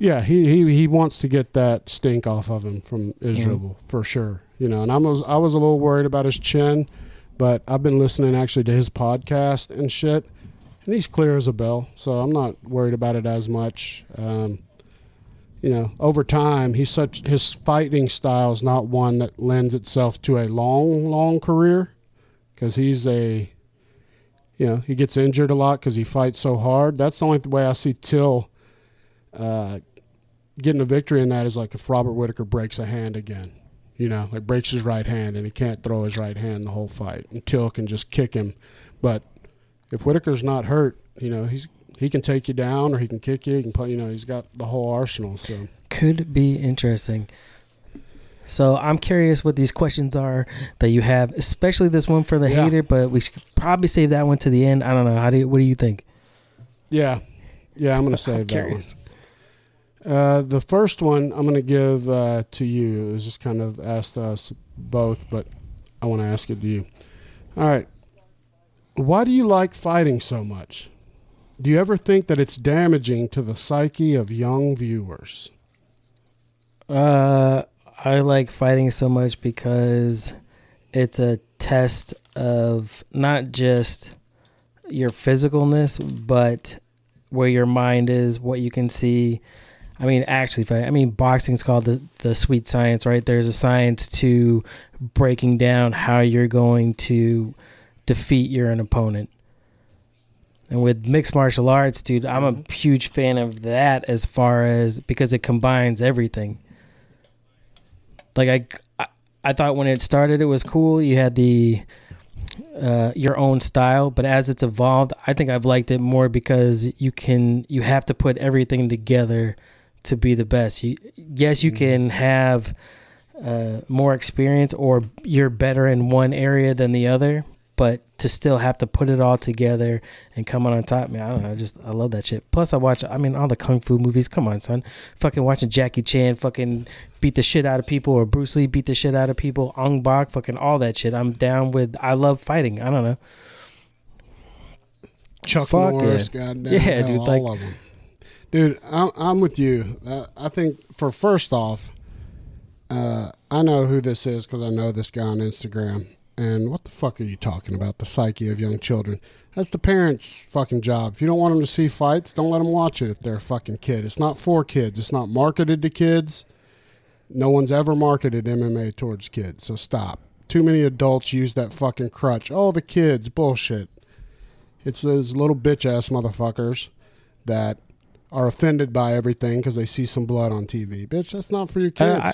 [SPEAKER 2] Yeah, he, he he wants to get that stink off of him from Israel for sure. You know, and I was I was a little worried about his chin, but I've been listening actually to his podcast and shit, and he's clear as a bell. So I'm not worried about it as much. Um, you know, over time, he's such his fighting style is not one that lends itself to a long, long career, because he's a, you know, he gets injured a lot because he fights so hard. That's the only way I see Till uh, getting a victory in that is like if Robert Whitaker breaks a hand again, you know, like breaks his right hand and he can't throw his right hand the whole fight, and Till can just kick him. But if Whitaker's not hurt, you know, he's he can take you down or he can kick you. He can put, you know, he's got the whole arsenal. So
[SPEAKER 1] Could be interesting. So I'm curious what these questions are that you have, especially this one for the
[SPEAKER 2] Yeah.
[SPEAKER 1] hater. But we should probably save that one to the end. I don't know. How do you? What do you think?
[SPEAKER 2] yeah, yeah, I'm gonna save
[SPEAKER 1] I'm
[SPEAKER 2] that
[SPEAKER 1] curious.
[SPEAKER 2] one. Uh, the first one I'm gonna give uh, to you. It was just kind of asked us both, but I want to ask it to you. All right. Why do you like fighting so much? Do you ever think that it's damaging to the psyche of young viewers?
[SPEAKER 1] Uh, I like fighting so much because it's a test of not just your physicalness, but where your mind is, what you can see. I mean, actually. I mean, boxing's called the the sweet science, right? There's a science to breaking down how you're going to defeat your an opponent. And with mixed martial arts, dude, I'm a huge fan of that as far as because it combines everything. Like I, I, I thought when it started, it was cool. You had the uh, your own style, but as it's evolved, I think I've liked it more because you can you have to put everything together to be the best. You, yes, you
[SPEAKER 2] Mhm.
[SPEAKER 1] can have uh, more experience or you're better in one area than the other, but to still have to put it all together and come on on top, man, I don't know. I just I love that shit. Plus, I watch. I mean, all the kung fu movies. Come on, son. Fucking watching Jackie Chan fucking beat the shit out of people, or Bruce Lee beat the shit out of people. Ong Bak, fucking all that shit. I'm down with. I love fighting. I don't know.
[SPEAKER 2] Chuck
[SPEAKER 1] Fuck
[SPEAKER 2] Norris,
[SPEAKER 1] yeah.
[SPEAKER 2] goddamn,
[SPEAKER 1] Yeah,
[SPEAKER 2] hell,
[SPEAKER 1] dude,
[SPEAKER 2] all
[SPEAKER 1] like-
[SPEAKER 2] of them. Dude, I'm, with you. I think for first off, uh, I know who this is because I know this guy on Instagram. And what the fuck are you talking about? The psyche of young children. That's the parents' fucking job. If you don't want them to see fights, don't let them watch it if they're a fucking kid. It's not for kids. It's not marketed to kids. No one's ever marketed MMA towards kids, so stop. Too many adults use that fucking crutch. Oh, the kids, bullshit. It's those little bitch ass motherfuckers that are offended by everything because they see some blood on TV. Bitch, that's not for your kids.
[SPEAKER 1] Uh, I-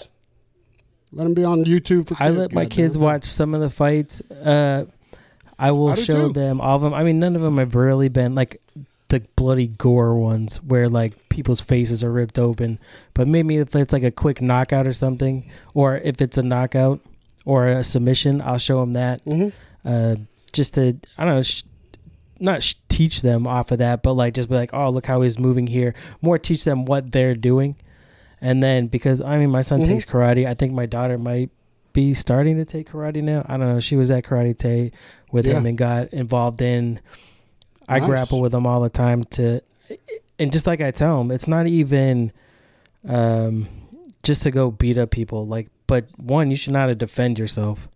[SPEAKER 2] let them be on YouTube for kids.
[SPEAKER 1] I let my
[SPEAKER 2] goddamn
[SPEAKER 1] kids watch some of the fights. Uh, I will
[SPEAKER 2] I
[SPEAKER 1] show
[SPEAKER 2] too.
[SPEAKER 1] them all of them. I mean, none of them have really been like the bloody gore ones where like people's faces are ripped open. But maybe if it's like a quick knockout or something, or if it's a knockout or a submission, I'll show them that.
[SPEAKER 2] Mhm.
[SPEAKER 1] Uh, just to I don't know, sh- not sh- teach them off of that, but like just be like, oh, look how he's moving here. More teach them what they're doing, and then because I mean, my son
[SPEAKER 2] Mhm.
[SPEAKER 1] takes karate. I think my daughter might be starting to take karate now. I don't know. She was at karate with him and got involved in. I
[SPEAKER 2] Nice.
[SPEAKER 1] grapple with him all the time to, and just like I tell him, it's not even, um, just to go beat up people. Like, but one, you should not defend yourself.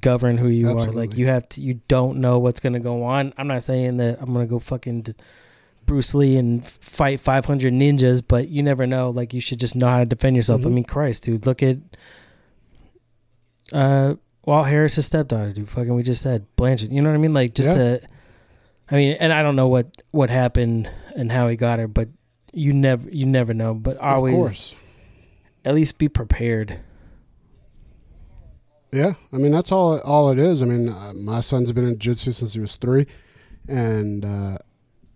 [SPEAKER 1] Govern who you are. Like you have to. You don't know what's gonna go on. I'm not saying that I'm gonna go fucking. d- Bruce Lee and fight 500 ninjas, but you never know. Like you should just know how to defend yourself. I
[SPEAKER 2] Mhm.
[SPEAKER 1] mean, Christ, dude, look at uh, Walt Harris's stepdaughter, dude. Fucking, we just said Blanchard. You know what I mean? Like just
[SPEAKER 2] Yeah.
[SPEAKER 1] to, I mean, and I don't know what what happened and how he got her, but you never you never know. But always
[SPEAKER 2] Of course.
[SPEAKER 1] at least be prepared.
[SPEAKER 2] Yeah, I mean that's all. All it is. I mean, uh, my son's been in jiu-jitsu since he was three, and uh,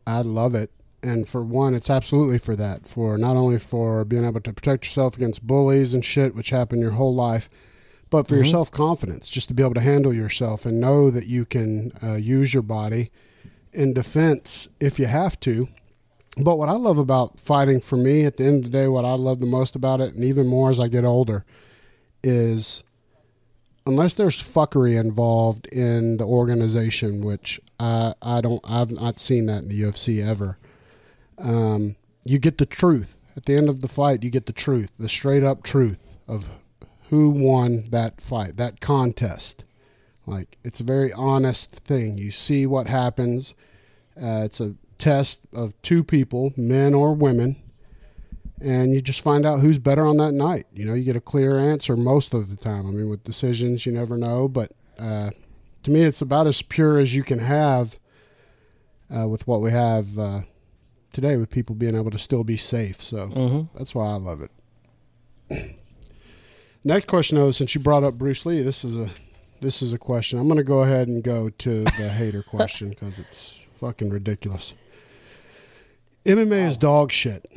[SPEAKER 2] I love it. And for one, it's absolutely for that. For not only for being able to protect yourself against bullies and shit, which happen your whole life, but for your
[SPEAKER 1] Mhm.
[SPEAKER 2] self confidence, just to be able to handle yourself and know that you can uh, use your body in defense if you have to. But what I love about fighting for me at the end of the day, what I love the most about it, and even more as I get older, is unless there's fuckery involved in the organization, which I I don't I've not seen that in the UFC ever. Um, you get the truth at the end of the fight. You get the truth, the straight up truth of who won that fight, that contest. Like it's a very honest thing. You see what happens. Uh, it's a test of two people, men or women, and you just find out who's better on that night. You know, you get a clear answer most of the time. I mean, with decisions, you never know, but uh, to me, it's about as pure as you can have uh, with what we have uh, today, with people being able to still be safe. So
[SPEAKER 1] Mm-hmm.
[SPEAKER 2] that's why I love it. Next question, though, since you brought up Bruce Lee, this is a this is a question. I'm going to go ahead and go to the hater question because it's fucking ridiculous. MMA is dog shit.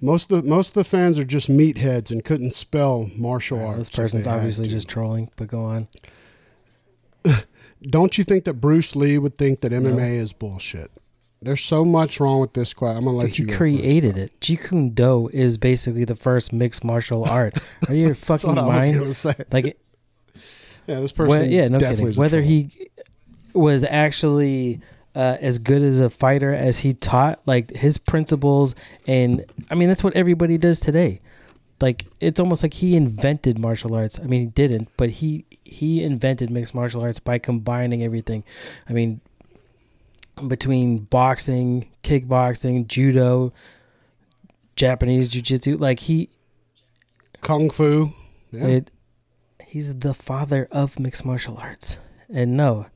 [SPEAKER 2] Most of the, most of the fans are just meatheads and couldn't spell martial arts.
[SPEAKER 1] this person's obviously just trolling, but go on.
[SPEAKER 2] Don't you think that Bruce Lee would think that MMA
[SPEAKER 1] No.
[SPEAKER 2] is bullshit? There's so much wrong with this question. I'm gonna let
[SPEAKER 1] Dude,
[SPEAKER 2] you.
[SPEAKER 1] he created
[SPEAKER 2] first,
[SPEAKER 1] it. Jeet Kune Do is basically the first mixed martial art. Are you fucking
[SPEAKER 2] what I was
[SPEAKER 1] mind?
[SPEAKER 2] say.
[SPEAKER 1] Like
[SPEAKER 2] Yeah, this person.
[SPEAKER 1] yeah, no
[SPEAKER 2] definitely
[SPEAKER 1] kidding. Whether
[SPEAKER 2] troll.
[SPEAKER 1] he was actually uh, as good as a fighter as he taught, like his principles, and I mean that's what everybody does today. Like it's almost like he invented martial arts. I mean, he didn't, but he he invented mixed martial arts by combining everything. I mean, between boxing, kickboxing, judo, Japanese jiu-jitsu, like he
[SPEAKER 2] kung fu. Yeah.
[SPEAKER 1] it, he's the father of mixed martial arts. And no,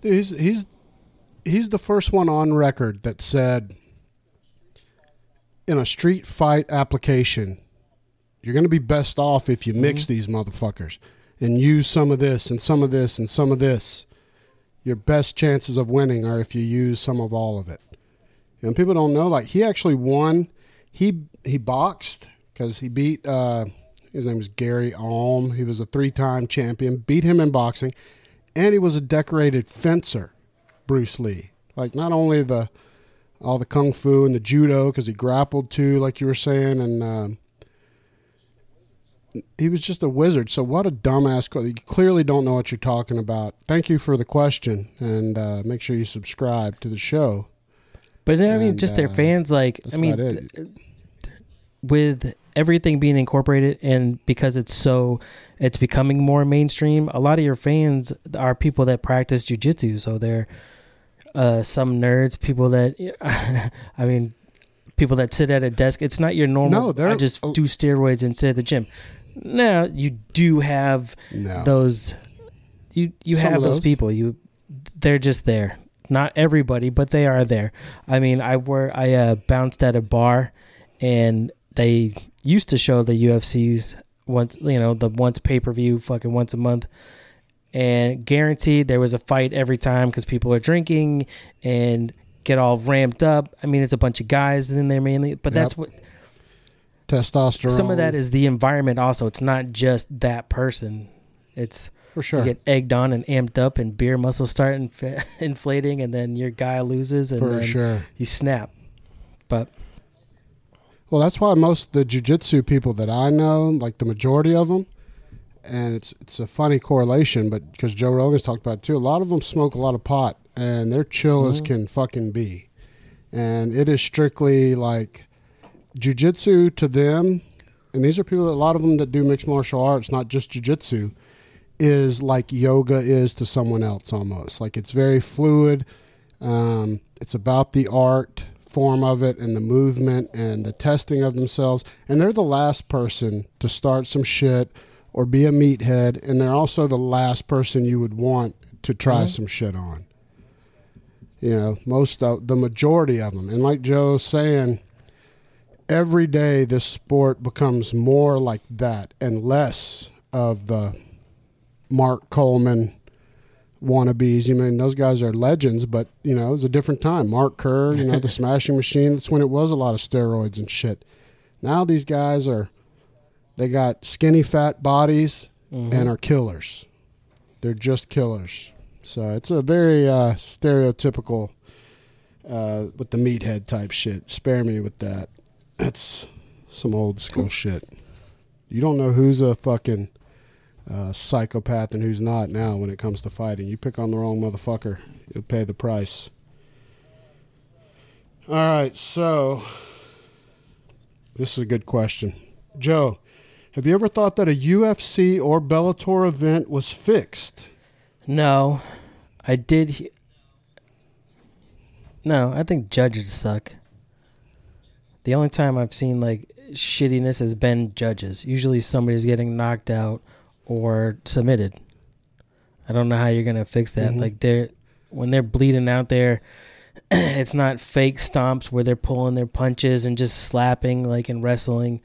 [SPEAKER 2] Dude, he's he's he's the first one on record that said in a street fight application, you're going to be best off if you mix
[SPEAKER 1] Mm-hmm.
[SPEAKER 2] these motherfuckers and use some of this and some of this and some of this. Your best chances of winning are if you use some of all of it. And people don't know, like he actually won. He he boxed because he beat. Uh, his name was Gary Elms. He was a three-time champion. Beat him in boxing, and he was a decorated fencer. Bruce Lee, like not only the all the kung fu and the judo because he grappled too, like you were saying, and um, he was just a wizard. So what a dumbass! You clearly don't know what you're talking about. Thank you for the question, and uh, make sure you subscribe to the show.
[SPEAKER 1] but I mean,
[SPEAKER 2] And,
[SPEAKER 1] just their
[SPEAKER 2] uh,
[SPEAKER 1] fans, like, I mean,
[SPEAKER 2] it.
[SPEAKER 1] th- with everything being incorporated and because it's so, it's becoming more mainstream, a lot of your fans are people that practice jujitsu. So they're uh, some nerds, people that, I mean, people that sit at a desk. It's not your normal.
[SPEAKER 2] No, they're-
[SPEAKER 1] I just do steroids and sit at the gym. No, you do have
[SPEAKER 2] No.
[SPEAKER 1] those. You you
[SPEAKER 2] Some
[SPEAKER 1] have those
[SPEAKER 2] those.
[SPEAKER 1] people. You they're just there. Not everybody, but they are there. I mean, I were I uh, bounced at a bar, and they used to show the UFC's once you know the once pay per view fucking once a month, and guaranteed there was a fight every time because people are drinking and get all ramped up. I mean, it's a bunch of guys in there mainly, but that's what
[SPEAKER 2] Testosterone.
[SPEAKER 1] some of that is the environment. Also, it's not just that person. It's
[SPEAKER 2] for sure.
[SPEAKER 1] you get egged on and amped up, and beer muscles start inf- inflating, and then your guy loses, and
[SPEAKER 2] for
[SPEAKER 1] then
[SPEAKER 2] sure.
[SPEAKER 1] you snap. But
[SPEAKER 2] Well, that's why most of the jujitsu people that I know, like the majority of them, and it's it's a funny correlation, but because Joe Rogan's talked about it too, a lot of them smoke a lot of pot, and they're chill as
[SPEAKER 1] Mhm.
[SPEAKER 2] can fucking be, and it is strictly like jujitsu to them, and these are people, that a lot of them that do mixed martial arts, not just jujitsu, is like yoga is to someone else almost. Like it's very fluid. Um, it's about the art form of it and the movement and the testing of themselves. And they're the last person to start some shit or be a meathead. And they're also the last person you would want to try
[SPEAKER 1] Mhm.
[SPEAKER 2] some shit on. You know, most of the majority of them. And like Joe's saying, every day this sport becomes more like that and less of the Mark Coleman wannabes. You mean those guys are legends, but you know it's a different time. Mark Kerr, you know the Smashing Machine. That's when it was a lot of steroids and shit. Now these guys are, they got skinny fat bodies
[SPEAKER 1] mhm.
[SPEAKER 2] and are killers. They're just killers. So it's a very uh, stereotypical uh, with the meathead type shit. Spare me with that. That's some old school shit. You don't know who's a fucking uh, psychopath and who's not now when it comes to fighting. You pick on the wrong motherfucker, you'll pay the price. All right, so this is a good question. Joe, have you ever thought that a UFC or Bellator event was fixed?
[SPEAKER 1] no, I did. He- no, I think judges suck. The only time I've seen like shittiness has been judges. Usually somebody's getting knocked out or submitted. I don't know how you're gonna fix that.
[SPEAKER 2] Mhm.
[SPEAKER 1] Like they're when they're bleeding out there, it's not fake stomps where they're pulling their punches and just slapping like in wrestling.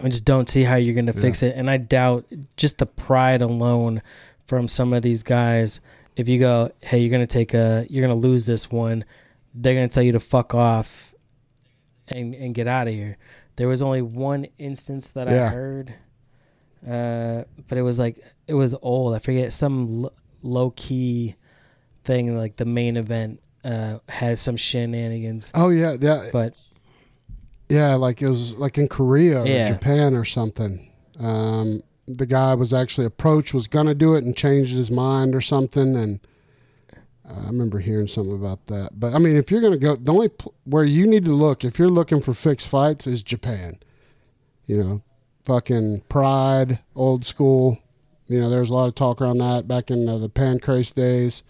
[SPEAKER 1] I just don't see how you're gonna fix it, and I doubt just the pride alone from some of these guys. If you go, hey, you're gonna take a, you're gonna lose this one, they're gonna tell you to fuck off and and get out of here. There was only one instance that I heard, uh, but it was like it was old. I forget some l- low key thing like the main event uh, had some shenanigans,
[SPEAKER 2] Oh yeah, yeah,
[SPEAKER 1] but
[SPEAKER 2] yeah. Like it was like in Korea or
[SPEAKER 1] Yeah.
[SPEAKER 2] Japan or something. Um, the guy was actually approached, was gonna do it, and changed his mind or something. And uh, I remember hearing something about that. But I mean, if you're gonna go, the only pl- where you need to look if you're looking for fixed fights is Japan. You know, fucking Pride, old school. You know, there's a lot of talk around that back in uh, the Pancrase days.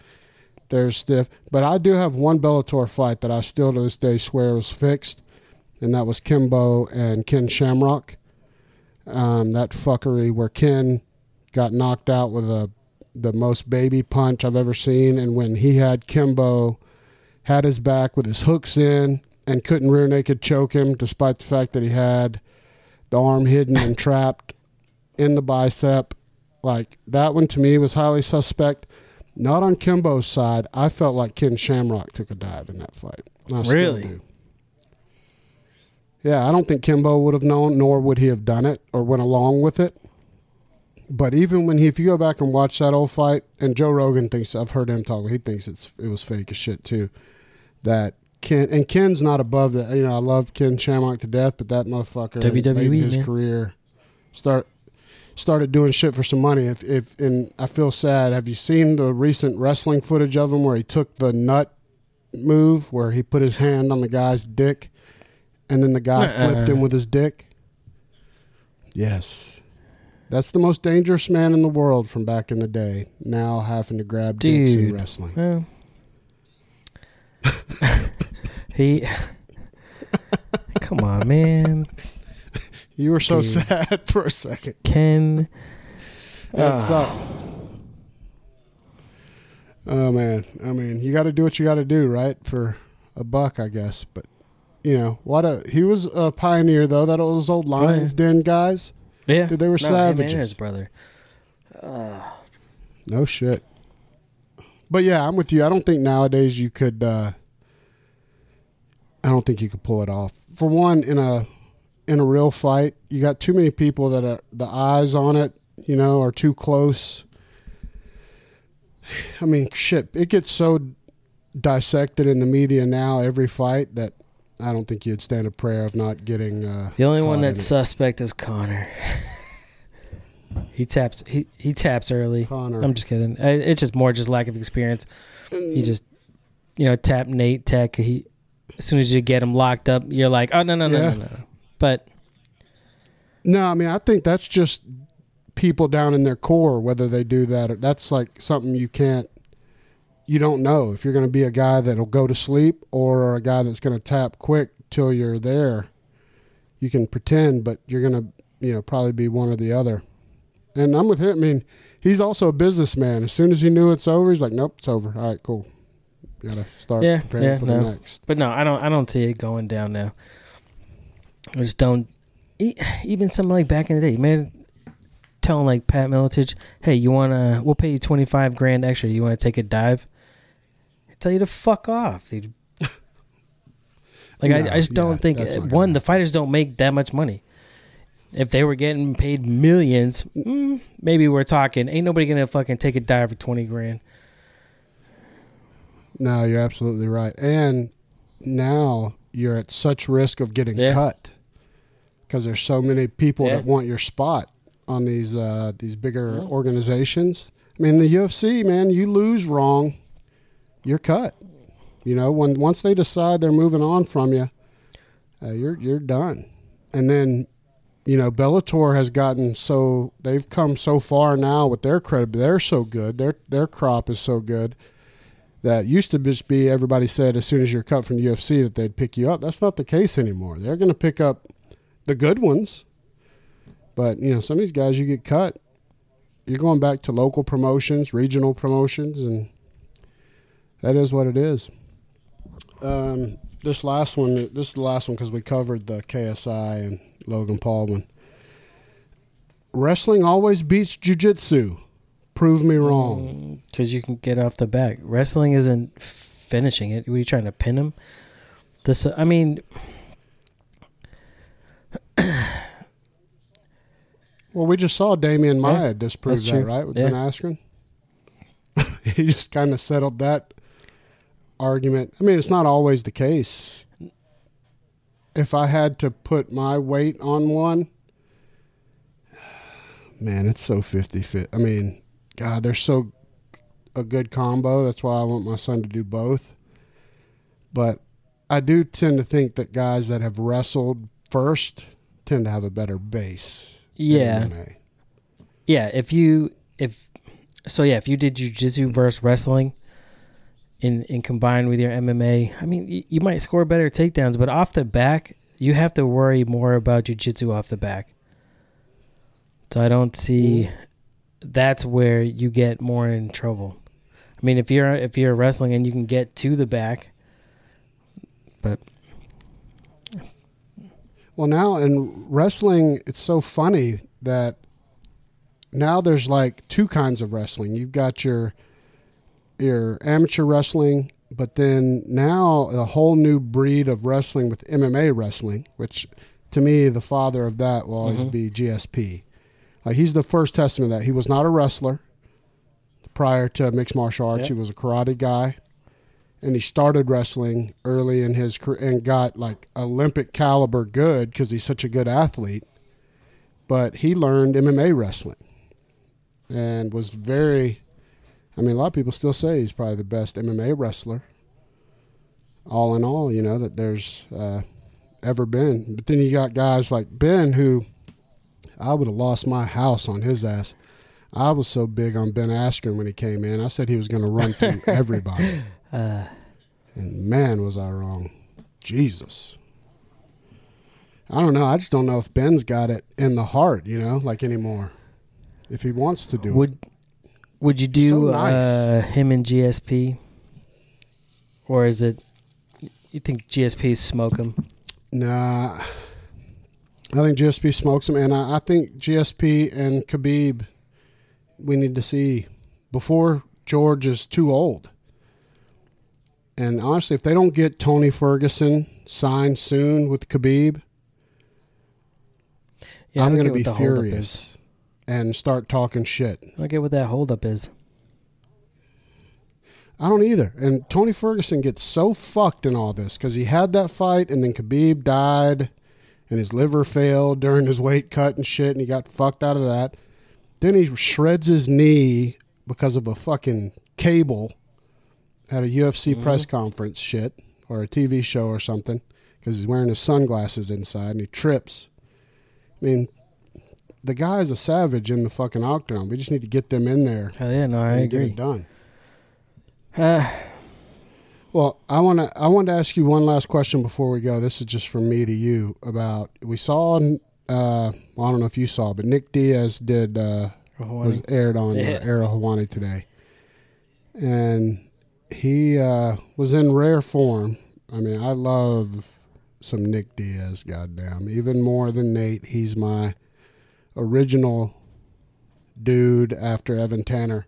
[SPEAKER 2] There's stiff, but I do have one Bellator fight that I still to this day swear was fixed, and that was Kimbo and Ken Shamrock. Um, that fuckery where Ken got knocked out with a the most baby punch I've ever seen, and when he had Kimbo had his back with his hooks in and couldn't rear naked choke him, despite the fact that he had the arm hidden and trapped in the bicep. Like that one to me was highly suspect. Not on Kimbo's side. I felt like Ken Shamrock took a dive in that fight. I
[SPEAKER 1] Really?
[SPEAKER 2] Yeah, I don't think Kimbo would have known, nor would he have done it or went along with it. But even when he, if you go back and watch that old fight, and Joe Rogan thinks I've heard him talk, he thinks it's it was fake as shit too. That Ken and Ken's not above that. You know, I love Ken Shamrock to death, but that motherfucker
[SPEAKER 1] WWE,
[SPEAKER 2] his
[SPEAKER 1] man.
[SPEAKER 2] career start started doing shit for some money. If if and I feel sad. Have you seen the recent wrestling footage of him where he took the nut move where he put his hand on the guy's dick, and then the guy
[SPEAKER 1] Uh-uh.
[SPEAKER 2] flipped him with his dick? Yes. That's the most dangerous man in the world from back in the day. Now having to grab dicks in wrestling.
[SPEAKER 1] Well, he Come on, man.
[SPEAKER 2] You were so
[SPEAKER 1] Dude.
[SPEAKER 2] sad for a second.
[SPEAKER 1] Ken.
[SPEAKER 2] That
[SPEAKER 1] Ah.
[SPEAKER 2] sucks. Oh man, I mean, you got to do what you got to do, right? For a buck, I guess. But you know, what a he was a pioneer though. That those old
[SPEAKER 1] yeah.
[SPEAKER 2] Lions Den guys,
[SPEAKER 1] Yeah.
[SPEAKER 2] dude, they were
[SPEAKER 1] No,
[SPEAKER 2] savages.
[SPEAKER 1] his brother. Ah.
[SPEAKER 2] No shit. But yeah, I'm with you. I don't think nowadays you could. uh I don't think you could pull it off. For one, in a in a real fight, you got too many people that are the eyes on it. You know, are too close. I mean, shit, it gets so dissected in the media now every fight that I don't think you'd stand a prayer of not getting. Uh,
[SPEAKER 1] The only one that's suspect is Conor. he taps. He he taps early.
[SPEAKER 2] Conor.
[SPEAKER 1] I'm just kidding. It's just more just lack of experience. He just, you know, tap Nate Tech. He as soon as you get him locked up, you're like, oh no no no
[SPEAKER 2] Yeah.
[SPEAKER 1] no no. no. But
[SPEAKER 2] No, I mean I think that's just people down in their core whether they do that. Or, that's like something you can't. You don't know if you're going to be a guy that'll go to sleep or a guy that's going to tap quick till you're there. You can pretend, but you're going to you know probably be one or the other. And I'm with him. I mean, he's also a businessman. As soon as he knew it's over, he's like, "Nope, it's over. All right, cool. Got to start
[SPEAKER 1] Yeah,
[SPEAKER 2] preparing
[SPEAKER 1] yeah,
[SPEAKER 2] for
[SPEAKER 1] no.
[SPEAKER 2] the next."
[SPEAKER 1] but no, I don't I don't see it going down now. I just don't. Even something like back in the day, man, telling like Pat Miletich, "Hey, you wanna? We'll pay you twenty five grand extra. You want to take a dive?" I tell you to fuck off, dude. Like
[SPEAKER 2] No,
[SPEAKER 1] I, I just
[SPEAKER 2] yeah,
[SPEAKER 1] don't think
[SPEAKER 2] not
[SPEAKER 1] one the fighters don't make that much money. If they were getting paid millions, mm, maybe we're talking. Ain't nobody gonna fucking take a dive for twenty grand.
[SPEAKER 2] No, you're absolutely right. And now you're at such risk of getting
[SPEAKER 1] Yeah.
[SPEAKER 2] cut because there's so many people
[SPEAKER 1] Yeah.
[SPEAKER 2] that want your spot on these uh, these bigger organizations. I mean, the UFC, man, you lose wrong, you're cut. You know, when once they decide they're moving on from you, uh, you're you're done. And then, you know, Bellator has gotten so they've come so far now with their credit. They're so good. Their their crop is so good that used to just be everybody said as soon as you're cut from the UFC that they'd pick you up. That's not the case anymore. They're going to pick up the good ones. But, you know, some of these guys you get cut, you're going back to local promotions, regional promotions and that is what it is. Um, this last one, this is the last one because we covered the KSI and Logan Paul one. Wrestling always beats jujitsu. Prove me wrong.
[SPEAKER 1] because you can get off the back. Wrestling isn't finishing it. Were you trying to pin him? This, I mean,
[SPEAKER 2] Well, we just saw Damian
[SPEAKER 1] Yeah,
[SPEAKER 2] Maia disprove that, right, with
[SPEAKER 1] Yeah.
[SPEAKER 2] Ben Askren. he just kind of settled that argument. I mean, it's not always the case. If I had to put my weight on one, man, it's so 50 fit. I mean, God, they're so a good combo. That's why I want my son to do both. But I do tend to think that guys that have wrestled first tend to have a better base.
[SPEAKER 1] yeah, yeah. If you, if so, yeah. If you did jujitsu versus wrestling, in in combined with your MMA, I mean, you, you might score better takedowns, but off the back, you have to worry more about jujitsu off the back. So I don't see. That's where you get more in trouble. I mean, if you're if you're wrestling and you can get to the back, but
[SPEAKER 2] Well, now in wrestling, it's so funny that now there's like two kinds of wrestling. You've got your your amateur wrestling, but then now a whole new breed of wrestling with MMA wrestling, which to me the father of that will always
[SPEAKER 1] Mhm.
[SPEAKER 2] be GSP. Like he's the first testament of that he was not a wrestler prior to mixed martial arts.
[SPEAKER 1] Yeah.
[SPEAKER 2] He was a karate guy and he started wrestling early in his career and got like Olympic caliber good because he's such a good athlete. But he learned MMA wrestling and was very. I mean, a lot of people still say he's probably the best MMA wrestler. All in all, you know that there's uh, ever been. But then you got guys like Ben who I would have lost my house on his ass. I was so big on Ben Askren when he came in. I said he was going to run through everybody.
[SPEAKER 1] uh,
[SPEAKER 2] And man, was I wrong. Jesus. I don't know. I just don't know if Ben's got it in the heart, you know, like anymore. If he wants to do it.
[SPEAKER 1] Would Would you do
[SPEAKER 2] So nice.
[SPEAKER 1] uh, him and GSP, or is it? You think GSP smoke him?
[SPEAKER 2] Nah. I think GSP smokes him, and I, I think GSP and Khabib, we need to see before George is too old. And honestly, if they don't get Tony Ferguson signed soon with Khabib,
[SPEAKER 1] Yeah, I
[SPEAKER 2] I'm going to be
[SPEAKER 1] what the holdup is.
[SPEAKER 2] furious and start talking shit.
[SPEAKER 1] I don't get what that holdup is.
[SPEAKER 2] I don't either. And Tony Ferguson gets so fucked in all this because he had that fight and then Khabib died and his liver failed during his weight cut and shit and he got fucked out of that. Then he shreds his knee because of a fucking cable at a UFC mm-hmm. press conference shit or a TV show or something because he's wearing his sunglasses inside and he trips. I mean, the guy's a savage in the fucking octagon. We just need to get them in there
[SPEAKER 1] Hell yeah, no, I
[SPEAKER 2] and get
[SPEAKER 1] agree.
[SPEAKER 2] it done.
[SPEAKER 1] Uh,
[SPEAKER 2] Well, I want to I want to ask you one last question before we go. This is just from me to you about we saw uh well, I don't know if you saw, but Nick Diaz did uh was aired on
[SPEAKER 1] Yeah.
[SPEAKER 2] uh, Ariel Helwani today. And he uh was in rare form. I mean, I love some Nick Diaz, goddamn. Even more than Nate, he's my original dude after Evan Tanner.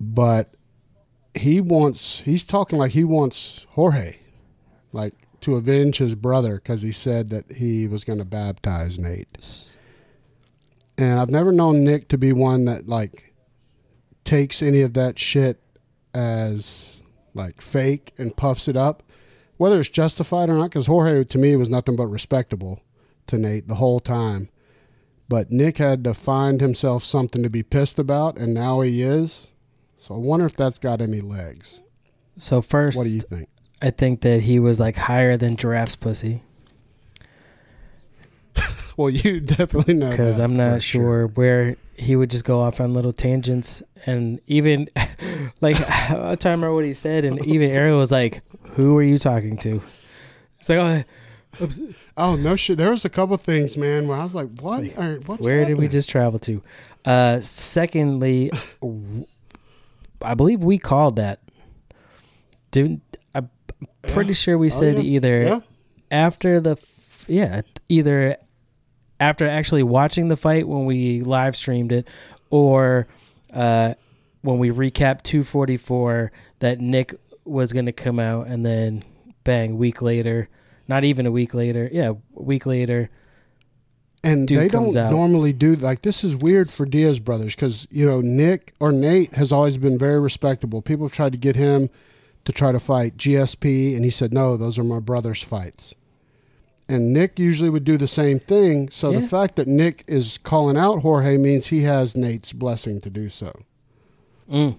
[SPEAKER 2] But he wants he's talking like he wants Jorge like to avenge his brother because he said that he was going to baptize Nate. And I've never known Nick to be one that like takes any of that shit as like fake and puffs it up, whether it's justified or not. Because Jorge to me was nothing but respectable to Nate the whole time. But Nick had to find himself something to be pissed about, and now he is. So I wonder if that's got any legs.
[SPEAKER 1] So first,
[SPEAKER 2] What do you think?
[SPEAKER 1] I think that he was like higher than giraffe's pussy
[SPEAKER 2] Well, you definitely know
[SPEAKER 1] because I'm not sure where he would just go off on little tangents and even like trying to remember what he said and even Ariel was like, "Who are you talking to?" It's like, oh,
[SPEAKER 2] Oh no shit! There was a couple things, man, where I was like, "What? Or, what's
[SPEAKER 1] where did we just travel to? Uh, secondly, I believe we called that. Didn't I'm pretty
[SPEAKER 2] Yeah.
[SPEAKER 1] sure we
[SPEAKER 2] Oh,
[SPEAKER 1] said
[SPEAKER 2] yeah.
[SPEAKER 1] either
[SPEAKER 2] Yeah,
[SPEAKER 1] after the yeah either after actually watching the fight when we live streamed it or uh, when we recapped 244 that Nick was going to come out and then bang week later not even a week later yeah a week later
[SPEAKER 2] and
[SPEAKER 1] Dude
[SPEAKER 2] they don't
[SPEAKER 1] out.
[SPEAKER 2] normally do like this. Is weird for Diaz brothers because you know Nick or Nate has always been very respectable. People have tried to get him to try to fight GSP, and he said, "No, those are my brother's fights." And Nick usually would do the same thing. So the fact that Nick is calling out Jorge means he has Nate's blessing to do so.
[SPEAKER 1] mm.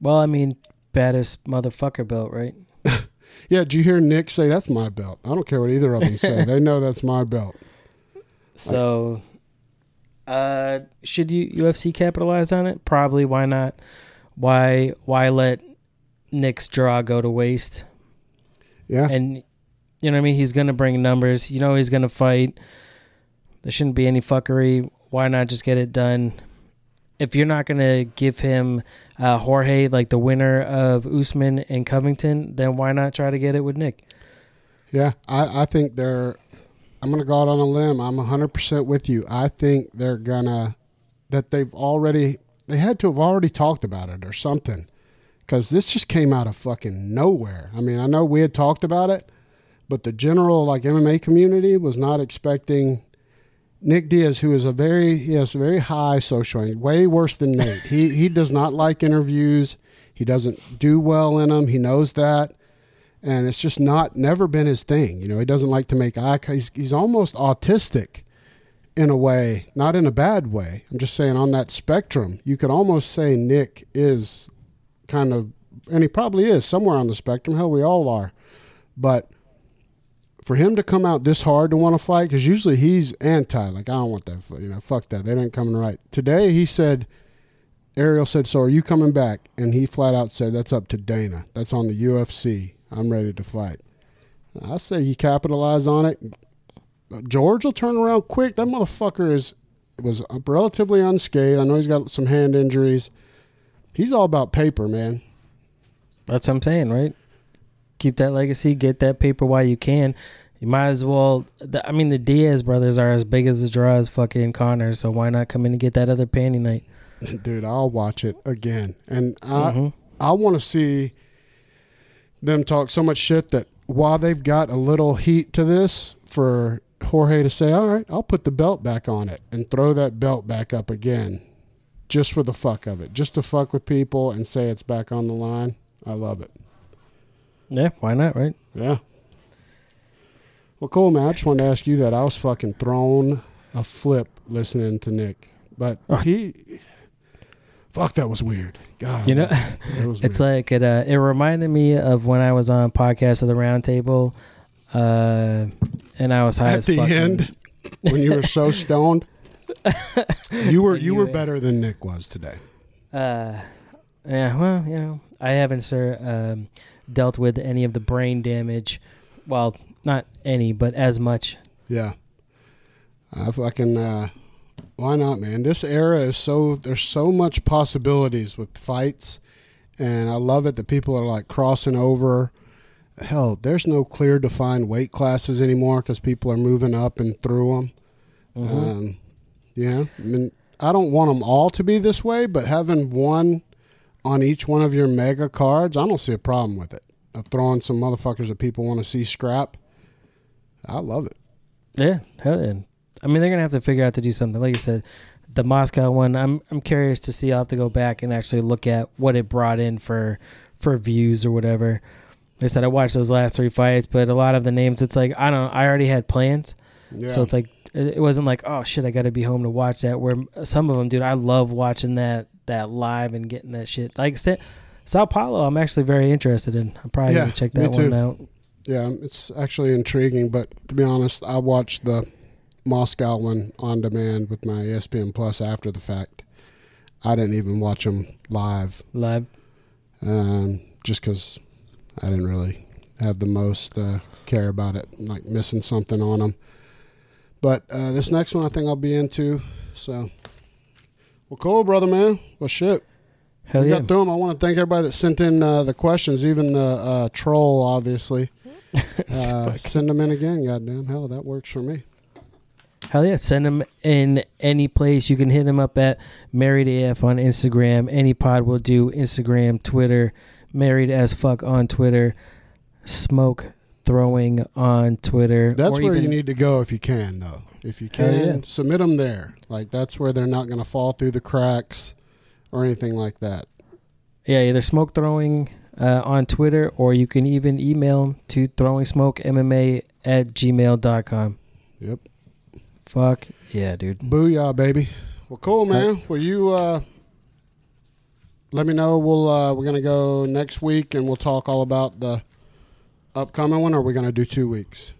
[SPEAKER 1] well I mean baddest motherfucker belt right
[SPEAKER 2] Yeah, did you hear Nick say that's my belt? I don't care what either of them say. they know that's my belt.
[SPEAKER 1] So, uh, should you UFC capitalize on it? Probably. Why not? Why why let Nick's draw go to waste?
[SPEAKER 2] Yeah.
[SPEAKER 1] And you know what I mean. He's gonna bring numbers. You know he's gonna fight. There shouldn't be any fuckery. Why not just get it done? If you're not gonna give him uh, Jorge like the winner of Usman and Covington, then why not try to get it with Nick?
[SPEAKER 2] Yeah, I, I think they're. I'm going to go out on a limb. I'm 100% with you. I think they're going to. That they've already. They had to have already talked about it or something. Because this just came out of fucking nowhere. I mean, I know we had talked about it, but the general, like, MMA community was not expecting. Nick Diaz, who is a very he has a very high social, way worse than Nate. he he does not like interviews. He doesn't do well in them. He knows that and it's just not never been his thing. You know, he doesn't like to make eye. He's he's almost autistic in a way, not in a bad way. I'm just saying on that spectrum, you could almost say Nick is kind of, and he probably is somewhere on the spectrum. Hell, we all are, but. For him to come out this hard to want to fight, because usually he's anti, like I don't want that, you know, fuck that, they ain't coming right. Today he said, Ariel said, "So are you coming back?" And he flat out said, "That's up to Dana. That's on the UFC. I'm ready to fight." I say you capitalize on it. George will turn around quick. That motherfucker is was relatively unscathed. I know he's got some hand injuries. He's all about paper, man.
[SPEAKER 1] That's what I'm saying, right? Keep that legacy, get that paper while you can. You might as well. The, I mean, the Diaz brothers are as big as the draw as fucking Conor, so why not come in and get that other panty night?
[SPEAKER 2] Dude, I'll watch it again, and I mm-hmm. I want to see them talk so much shit that while they've got a little heat to this for Jorge to say, all right, I'll put the belt back on it and throw that belt back up again just for the fuck of it, just to fuck with people and say it's back on the line. I love it.
[SPEAKER 1] Yeah, why not, right?
[SPEAKER 2] Yeah. Well, cool, man. I just wanted to ask you that. I was fucking thrown a flip listening to Nick, but oh. he, fuck, that was weird. God,
[SPEAKER 1] you know, it's like it. Uh, it reminded me of when I was on podcast of the Roundtable, uh, and I was high
[SPEAKER 2] at the fucking, end when you were so stoned. you were you were better than Nick was today.
[SPEAKER 1] Uh, yeah. Well, you know, I haven't sir um, dealt with any of the brain damage. Well, not any, but as much.
[SPEAKER 2] Yeah. I fucking uh, why not, man? This era is so there's so much possibilities with fights, and I love it that people are like crossing over. Hell, there's no clear defined weight classes anymore because people are moving up and through them. Mm-hmm. Um, yeah, I mean, I don't want them all to be this way, but having one on each one of your mega cards, I don't see a problem with it. Of throwing some motherfuckers that people want to see scrap. I love it.
[SPEAKER 1] Yeah, hell yeah. I mean, they're gonna have to figure out to do something. Like you said, the Moscow one. I'm I'm curious to see. I'll have to go back and actually look at what it brought in for for views or whatever. They said I watched those last three fights, but a lot of the names, it's like I don't. I already had plans, yeah. so it's like it, wasn't like oh shit, I got to be home to watch that. Where some of them, dude, I love watching that that live and getting that shit. Like Sao Paulo, I'm actually very interested in. I'm probably yeah, gonna check that one out.
[SPEAKER 2] Yeah, it's actually intriguing, but to be honest, I watched the Moscow one on demand with my ESPN Plus after the fact. I didn't even watch them live.
[SPEAKER 1] Live.
[SPEAKER 2] Um, just because I didn't really have the most uh, care about it, like missing something on them. But uh, this next one I think I'll be into. So, well, cool, brother, man. Well, shit.
[SPEAKER 1] Hell we yeah.
[SPEAKER 2] got through them. I want to thank everybody that sent in uh, the questions, even the uh, troll, obviously. Uh, send them in again, goddamn. Hell, that works for me.
[SPEAKER 1] Hell yeah, send them in any place. You can hit them up at Married AF on Instagram. Any pod will do. Instagram, Twitter, Married as fuck on Twitter, Smoke throwing on Twitter.
[SPEAKER 2] That's where you need to go if you can, though. If you can, yeah. submit them there. Like that's where they're not going to fall through the cracks or anything like that.
[SPEAKER 1] Yeah, either smoke throwing uh, on Twitter or you can even email to throwing smoke MMA at gmail.com.
[SPEAKER 2] Yep.
[SPEAKER 1] Fuck yeah, dude.
[SPEAKER 2] Booyah, baby. Well, cool, man. Will you uh, let me know? We'll uh, we're gonna go next week, and we'll talk all about the upcoming one. Or are we gonna do two weeks?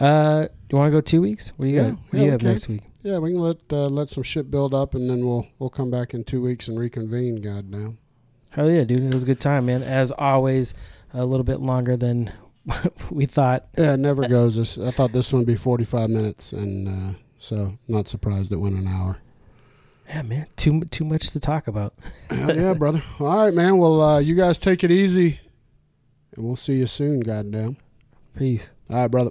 [SPEAKER 1] Uh, you want to go two weeks? What do you yeah, got? What yeah, do you have next week?
[SPEAKER 2] Yeah, we can let uh, let some shit build up, and then we'll we'll come back in two weeks and reconvene. Goddamn.
[SPEAKER 1] Hell yeah, dude! It was a good time, man. As always, a little bit longer than we thought.
[SPEAKER 2] Yeah, it never goes. I thought this one would be 45 minutes, and uh, so not surprised it went an hour.
[SPEAKER 1] Yeah, man, too too much to talk about.
[SPEAKER 2] yeah, yeah, brother. All right, man. Well, uh, you guys take it easy, and we'll see you soon. Goddamn.
[SPEAKER 1] Peace.
[SPEAKER 2] All right, brother.